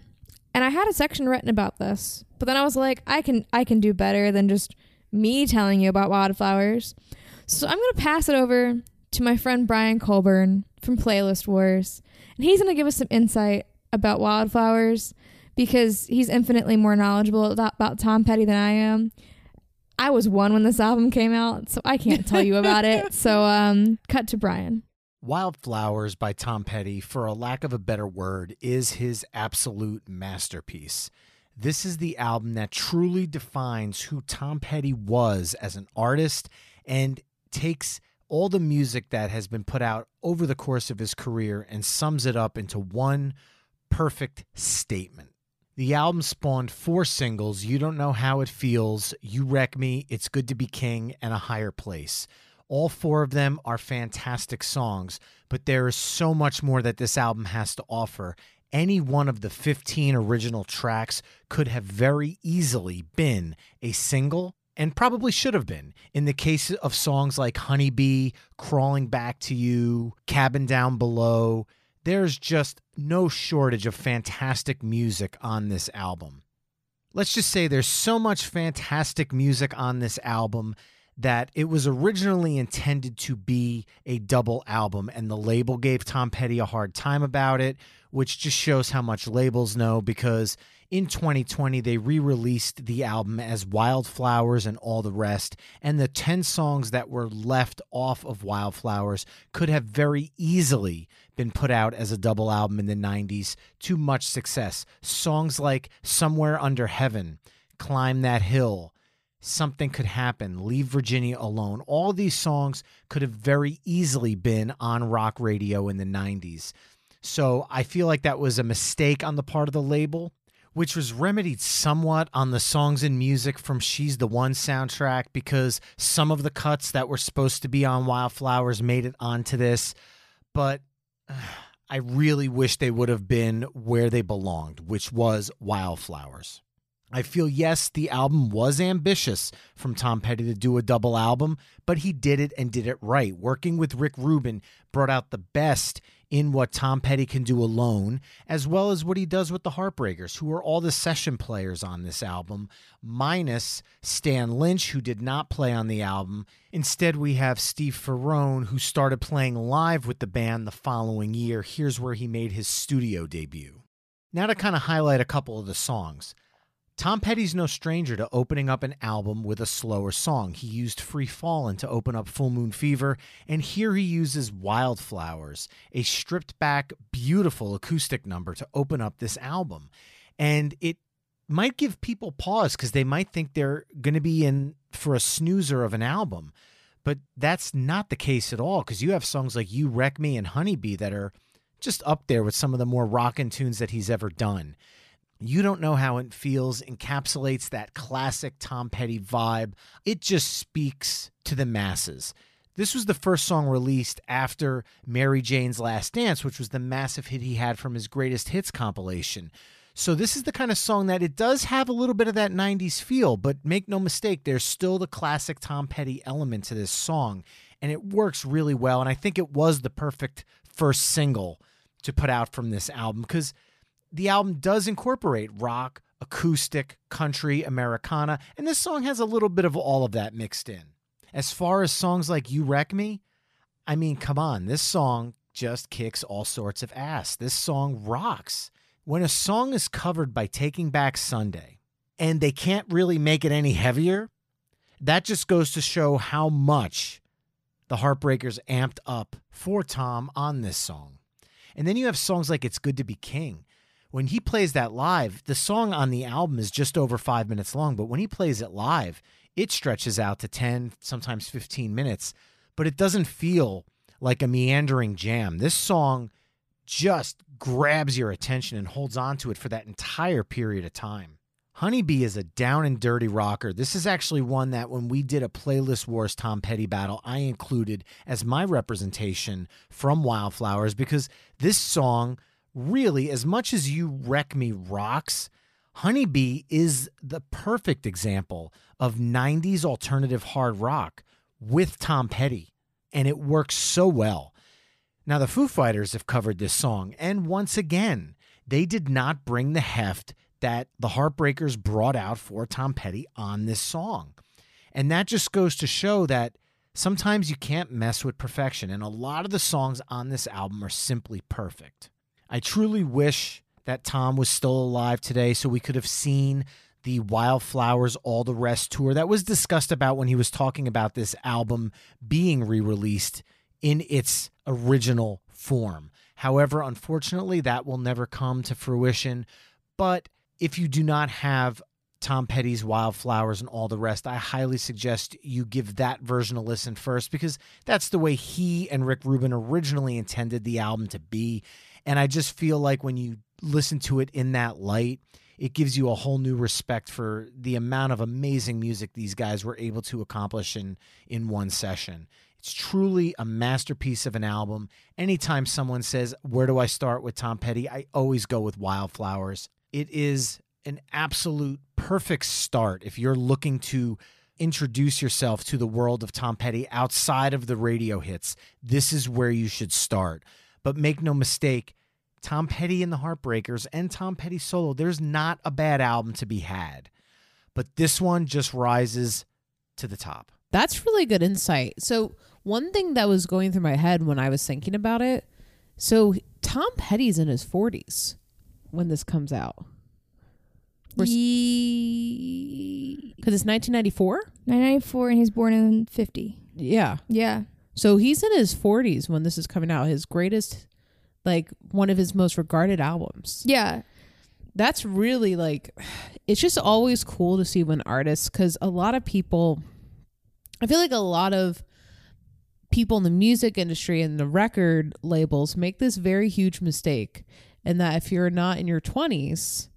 and I had a section written about this, but then I was like, I can I can do better than just me telling you about Wildflowers. So I'm gonna pass it over to my friend Brian Colburn from Playlist Wars, and he's gonna give us some insight about Wildflowers because he's infinitely more knowledgeable about, about Tom Petty than I am. I was one when this album came out, so I can't tell you about it. So, um, cut to Brian. Wildflowers by Tom Petty, for a lack of a better word, is his absolute masterpiece. This is the album that truly defines who Tom Petty was as an artist and takes all the music that has been put out over the course of his career and sums it up into one perfect statement. The album spawned four singles You Don't Know How It Feels, You Wreck Me, It's Good to Be King, and A Higher Place. All four of them are fantastic songs, but there is so much more that this album has to offer. Any one of the 15 original tracks could have very easily been a single and probably should have been. In the case of songs like Honeybee, Crawling Back to You, Cabin Down Below, there's just no shortage of fantastic music on this album. Let's just say there's so much fantastic music on this album that it was originally intended to be a double album, and the label gave Tom Petty a hard time about it, which just shows how much labels know because in 2020 they re released the album as Wildflowers and all the rest, and the 10 songs that were left off of Wildflowers could have very easily been put out as a double album in the 90s to much success. Songs like Somewhere Under Heaven, Climb That Hill, Something Could Happen, Leave Virginia Alone. All these songs could have very easily been on rock radio in the 90s. So I feel like that was a mistake on the part of the label, which was remedied somewhat on the songs and music from She's the One soundtrack because some of the cuts that were supposed to be on Wildflowers made it onto this. But I really wish they would have been where they belonged, which was Wildflowers. I feel, yes, the album was ambitious from Tom Petty to do a double album, but he did it and did it right. Working with Rick Rubin brought out the best in what Tom Petty can do alone, as well as what he does with the Heartbreakers, who are all the session players on this album, minus Stan Lynch, who did not play on the album. Instead, we have Steve Ferrone, who started playing live with the band the following year. Here's where he made his studio debut. Now, to kind of highlight a couple of the songs. Tom Petty's no stranger to opening up an album with a slower song. He used Free Fallin' to open up Full Moon Fever, and here he uses Wildflowers, a stripped back, beautiful acoustic number to open up this album. And it might give people pause because they might think they're going to be in for a snoozer of an album. But that's not the case at all because you have songs like You Wreck Me and Honeybee that are just up there with some of the more rockin' tunes that he's ever done. You Don't Know How It Feels encapsulates that classic Tom Petty vibe. It just speaks to the masses. This was the first song released after Mary Jane's Last Dance, which was the massive hit he had from his greatest hits compilation. So this is the kind of song that it does have a little bit of that 90s feel, but make no mistake, there's still the classic Tom Petty element to this song, and it works really well. And I think it was the perfect first single to put out from this album because the album does incorporate rock, acoustic, country, Americana, and this song has a little bit of all of that mixed in. As far as songs like You Wreck Me, I mean, come on, this song just kicks all sorts of ass. This song rocks. When a song is covered by Taking Back Sunday and they can't really make it any heavier, that just goes to show how much the Heartbreakers amped up for Tom on this song. And then you have songs like It's Good to Be King when he plays that live, the song on the album is just over five minutes long, but when he plays it live, it stretches out to 10, sometimes 15 minutes, but it doesn't feel like a meandering jam. This song just grabs your attention and holds on to it for that entire period of time. Honeybee is a down and dirty rocker. This is actually one that when we did a Playlist Wars Tom Petty battle, I included as my representation from Wildflowers because this song really, as much as You Wreck Me rocks, Honeybee is the perfect example of 90s alternative hard rock with Tom Petty, and it works so well. Now, the Foo Fighters have covered this song, and once again, they did not bring the heft that the Heartbreakers brought out for Tom Petty on this song. And that just goes to show that sometimes you can't mess with perfection, and a lot of the songs on this album are simply perfect. I truly wish that Tom was still alive today so we could have seen the Wildflowers All the Rest tour that was discussed about when he was talking about this album being re released in its original form. However, unfortunately, that will never come to fruition. But if you do not have Tom Petty's Wildflowers and all the rest, I highly suggest you give that version a listen first because that's the way he and Rick Rubin originally intended the album to be. And I just feel like when you listen to it in that light, it gives you a whole new respect for the amount of amazing music these guys were able to accomplish in in one session. It's truly a masterpiece of an album. Anytime someone says, "Where do I start with Tom Petty?" I always go with Wildflowers. It is an absolute perfect start if you're looking to introduce yourself to the world of Tom Petty outside of the radio hits. This is where you should start. But make no mistake, Tom Petty and the Heartbreakers and Tom Petty solo, there's not a bad album to be had. But this one just rises to the top. That's really good insight. So, one thing that was going through my head when I was thinking about it so, Tom Petty's in his 40s when this comes out. Because Ye- it's 1994? 1994 and he's born in 50. Yeah. Yeah. So he's in his 40s when this is coming out. His greatest, like, one of his most regarded albums. Yeah. That's really like, it's just always cool to see when artists, because a lot of people, I feel like a lot of people in the music industry and the record labels make this very huge mistake. And that if you're not in your 20s,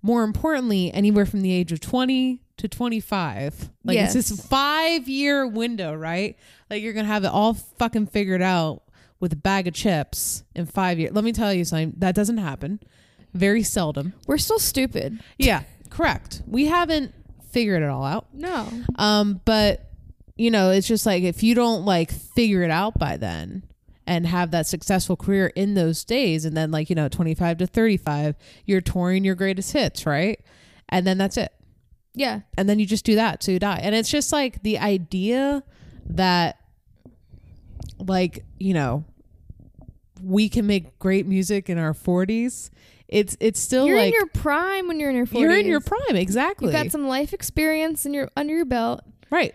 more importantly, anywhere from the age of 20 to 25, like Yes. it's this five year window, right? Like you're going to have it all fucking figured out with a bag of chips in five years. Let me tell you something that doesn't happen very seldom. We're still stupid. Yeah, correct. We haven't figured it all out. No. Um, but you know, it's just like if you don't like figure it out by then, and have that successful career in those days and then like you know 25 to 35 you're touring your greatest hits right and then that's it Yeah. and then you just do that so you die and it's just like the idea that like you know we can make great music in our 40s it's it's still you're like in your prime when you're in your 40s. you're in your prime exactly You've got some life experience and you're under your belt. right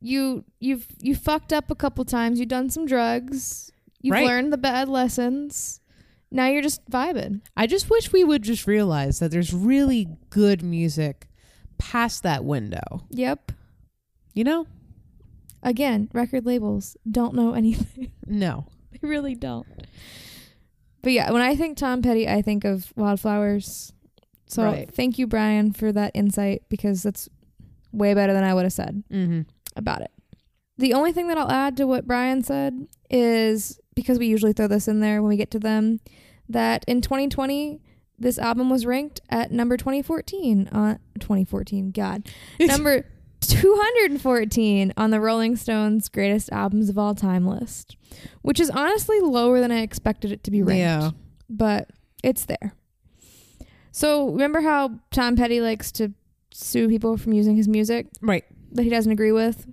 You you've you fucked up a couple times. You've done some drugs. You've Right. learned the bad lessons. Now you're just vibing. I just wish we would just realize that there's really good music past that window. Yep. You know? Again, record labels don't know anything. No. they really don't. But yeah, when I think Tom Petty, I think of Wildflowers. So Right. thank you, Brian, for that insight because that's way better than I would have said Mm-hmm. about it. The only thing that I'll add to what Brian said is because we usually throw this in there when we get to them, that in 2020, this album was ranked at number 2014 on 2014. God, number 214 on the Rolling Stones greatest albums of all time list, which is honestly lower than I expected it to be ranked. Yeah. But it's there. So remember how Tom Petty likes to sue people from using his music? Right. that he doesn't agree with.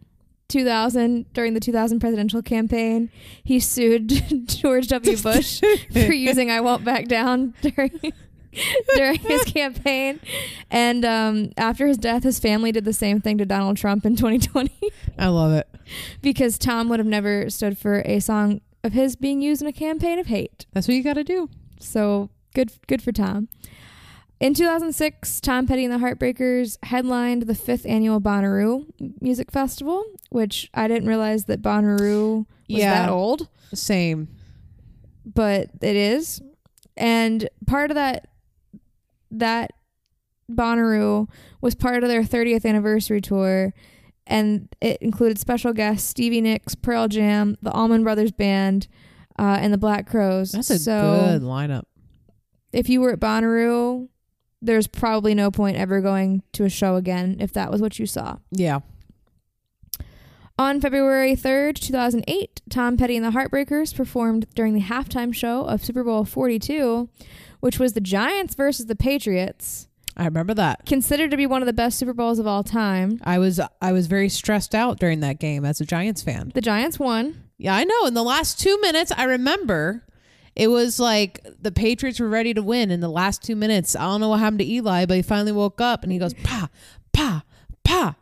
2000 during the 2000 presidential campaign, he sued George W. Bush for using "I Won't Back Down" during during his campaign. And um, after his death, his family did the same thing to Donald Trump in 2020 I love it. because Tom would have never stood for a song of his being used in a campaign of hate. That's what you got to do. So good, good for Tom. In 2006, Tom Petty and the Heartbreakers headlined the fifth annual Bonnaroo Music Festival, which I didn't realize that Bonnaroo was Yeah. that old, Same. but it is. And part of that that Bonnaroo was part of their 30th anniversary tour, and it included special guests Stevie Nicks, Pearl Jam, the Allman Brothers Band, uh, and the Black Crowes. That's a so, good lineup. if you were at Bonnaroo, there's probably no point ever going to a show again if that was what you saw. Yeah. On February 3rd, 2008, Tom Petty and the Heartbreakers performed during the halftime show of Super Bowl 42, which was the Giants versus the Patriots, I remember that. considered to be one of the best Super Bowls of all time. I was I was very stressed out during that game as a Giants fan. The Giants won. Yeah, I know. In the last 2 minutes, I remember it was like the Patriots were ready to win in the last 2 minutes. I don't know what happened to Eli, but he finally woke up and he goes, "Pa, pa, pa."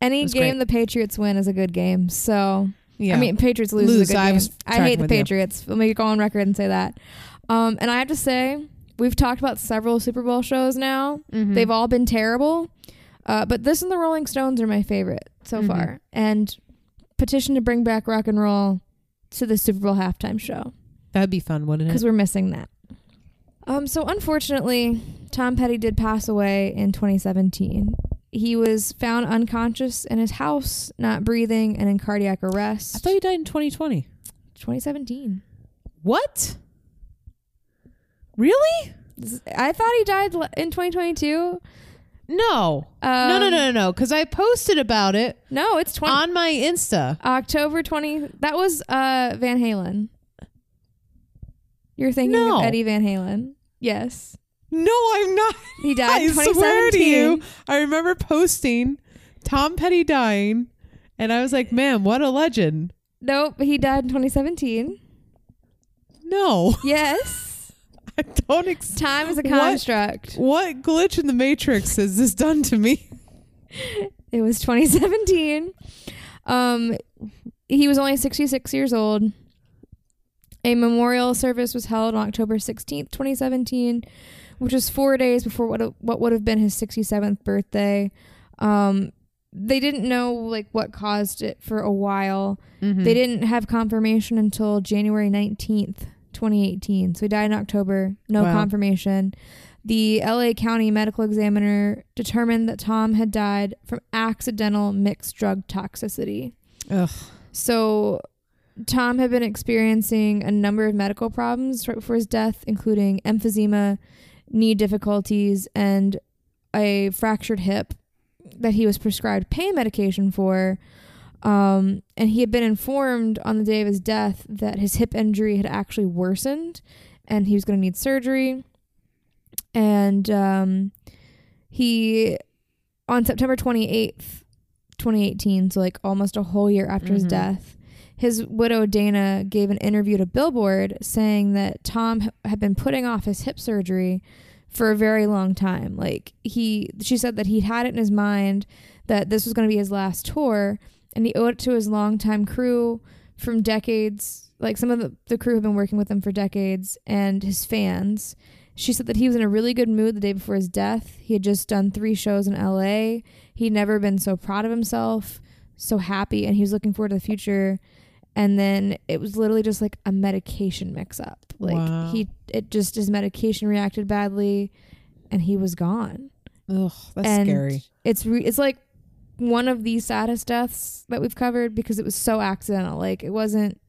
Any game great. the Patriots win is a good game. So Yeah. I mean, Patriots lose, Lose, a good I I hate the with you. Patriots. Let me go on record and say that. Um, and I have to say, we've talked about several Super Bowl shows now. Mhm. They've all been terrible, uh, but this and the Rolling Stones are my favorite so Mhm. far. And petition to bring back rock and roll to the Super Bowl halftime show That'd be fun, wouldn't it? because we're missing that. Um, so unfortunately, Tom Petty did pass away in 2017. He was found unconscious in his house, not breathing, and in cardiac arrest. I thought he died in 2020. 2017. What? Really? I thought he died in 2022. No. Um, no, no, no, no, no. Because I posted about it No, it's 20 on my Insta. October 20. That was uh Van Halen. You're thinking No. of Eddie Van Halen. Yes. No, I'm not. He died I in swear to you. I remember posting Tom Petty dying, and I was like, man, what a legend. Nope, he died in 2017. No, Yes. I don't. Ex- Time is a What? construct. what glitch in the Matrix has this done to me? It was 2017. Um, he was only 66 years old. A memorial service was held on October 16th, 2017, which was four days before what what would have been his 67th birthday. Um, they didn't know like what caused it for a while. Mm-hmm. They didn't have confirmation until January 19th, 2018. So he died in October. No Wow. confirmation. The LA County medical examiner determined that Tom had died from accidental mixed drug toxicity. Ugh. So Tom had been experiencing a number of medical problems right before his death, including emphysema, knee difficulties, and a fractured hip that he was prescribed pain medication for. Um, and he had been informed on the day of his death that his hip injury had actually worsened and he was going to need surgery. And um, he, on September 28th, 2018, so like almost a whole year after his Mhm. death, his widow Dana gave an interview to Billboard saying that Tom h- had been putting off his hip surgery for a very long time. Like he, she said that he'd had it in his mind that this was going to be his last tour, and he owed it to his longtime crew from decades. Like some of the, the crew have been working with him for decades, and his fans. She said that he was in a really good mood the day before his death. He had just done three shows in LA. He'd never been so proud of himself, so happy, and he was looking forward to the future. And then it was literally just like a medication mix up. Like Wow. he, it just his medication reacted badly, and he was gone Ugh, that's and scary. It's re- it's like one of the saddest deaths that we've covered because it was so accidental. Like it wasn't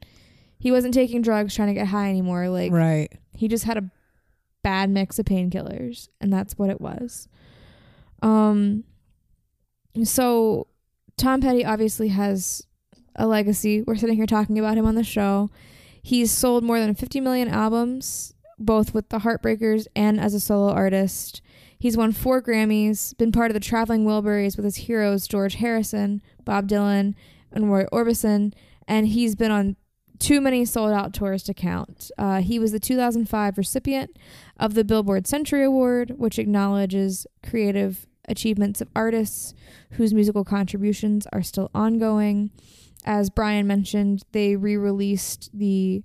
he wasn't taking drugs trying to get high anymore. Like right. he just had a bad mix of painkillers and that's what it was. Um so Tom Petty obviously has a legacy. We're sitting here talking about him on the show. He's sold more than 50 million albums both with the Heartbreakers and as a solo artist. He's won 4 Grammys, been part of the Traveling Wilburys with his heroes George Harrison, Bob Dylan, and Roy Orbison, and he's been on too many sold out tours to count. Uh, he was the 2005 recipient of the Billboard Century Award, which acknowledges creative achievements of artists whose musical contributions are still ongoing. As Brian mentioned, they re released the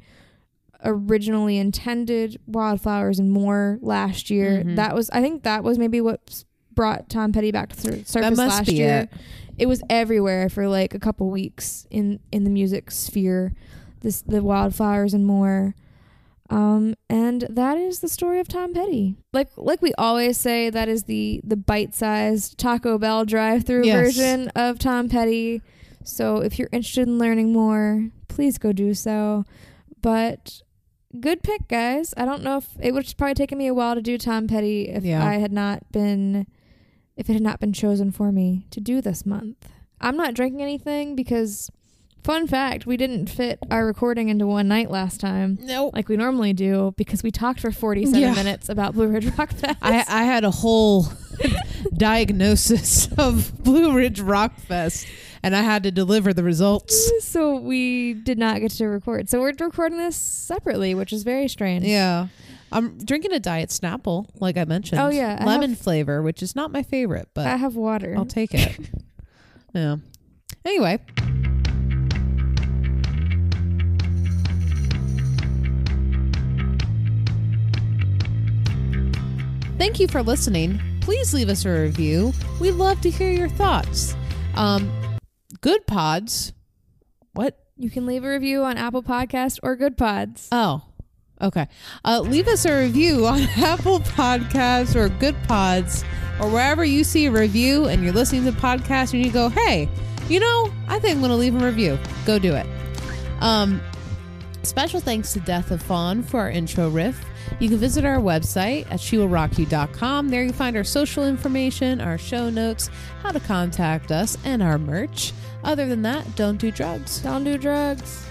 originally intended Wildflowers and More last year. Mhm. That was, I think, that was maybe what brought Tom Petty back to sur- surface last year it. it was everywhere for like a couple weeks in in the music sphere this the wildflowers and more um and that is the story of tom petty like like we always say that is the the bite-sized taco bell drive-through Yes. version of tom petty so if you're interested in learning more please go do so but good pick guys i don't know if it would have probably taken me a while to do tom petty if Yeah. i had not been if it had not been chosen for me to do this month. I'm not drinking anything because, fun fact, we didn't fit our recording into one night last time No. like we normally do because we talked for 47 Yeah. minutes about Blue Ridge Rock Fest. I, I had a whole diagnosis of Blue Ridge Rock Fest, and I had to deliver the results. so we did not get to record. So we're recording this separately, which is very strange. Yeah. I'm drinking a diet Snapple, like I mentioned. Oh, yeah, I lemon have- flavor, which is not my favorite, but I have water. I'll take it. yeah. Anyway. Thank you for listening. Please leave us a review. We'd love to hear your thoughts. Um, Goodpods. What? you can leave a review on Apple Podcast or Goodpods. Oh, okay. Uh, leave us a review on Apple Podcasts or Goodpods or wherever you see a review and you're listening to the podcast and you go, hey, you know, I think I'm going to leave a review. Go do it. Um, special thanks to Death of Fawn for our intro riff. You can visit our website at shewillrockyou.com. There you find our social information, our show notes, how to contact us, and our merch. Other than that, don't do drugs. Don't do drugs.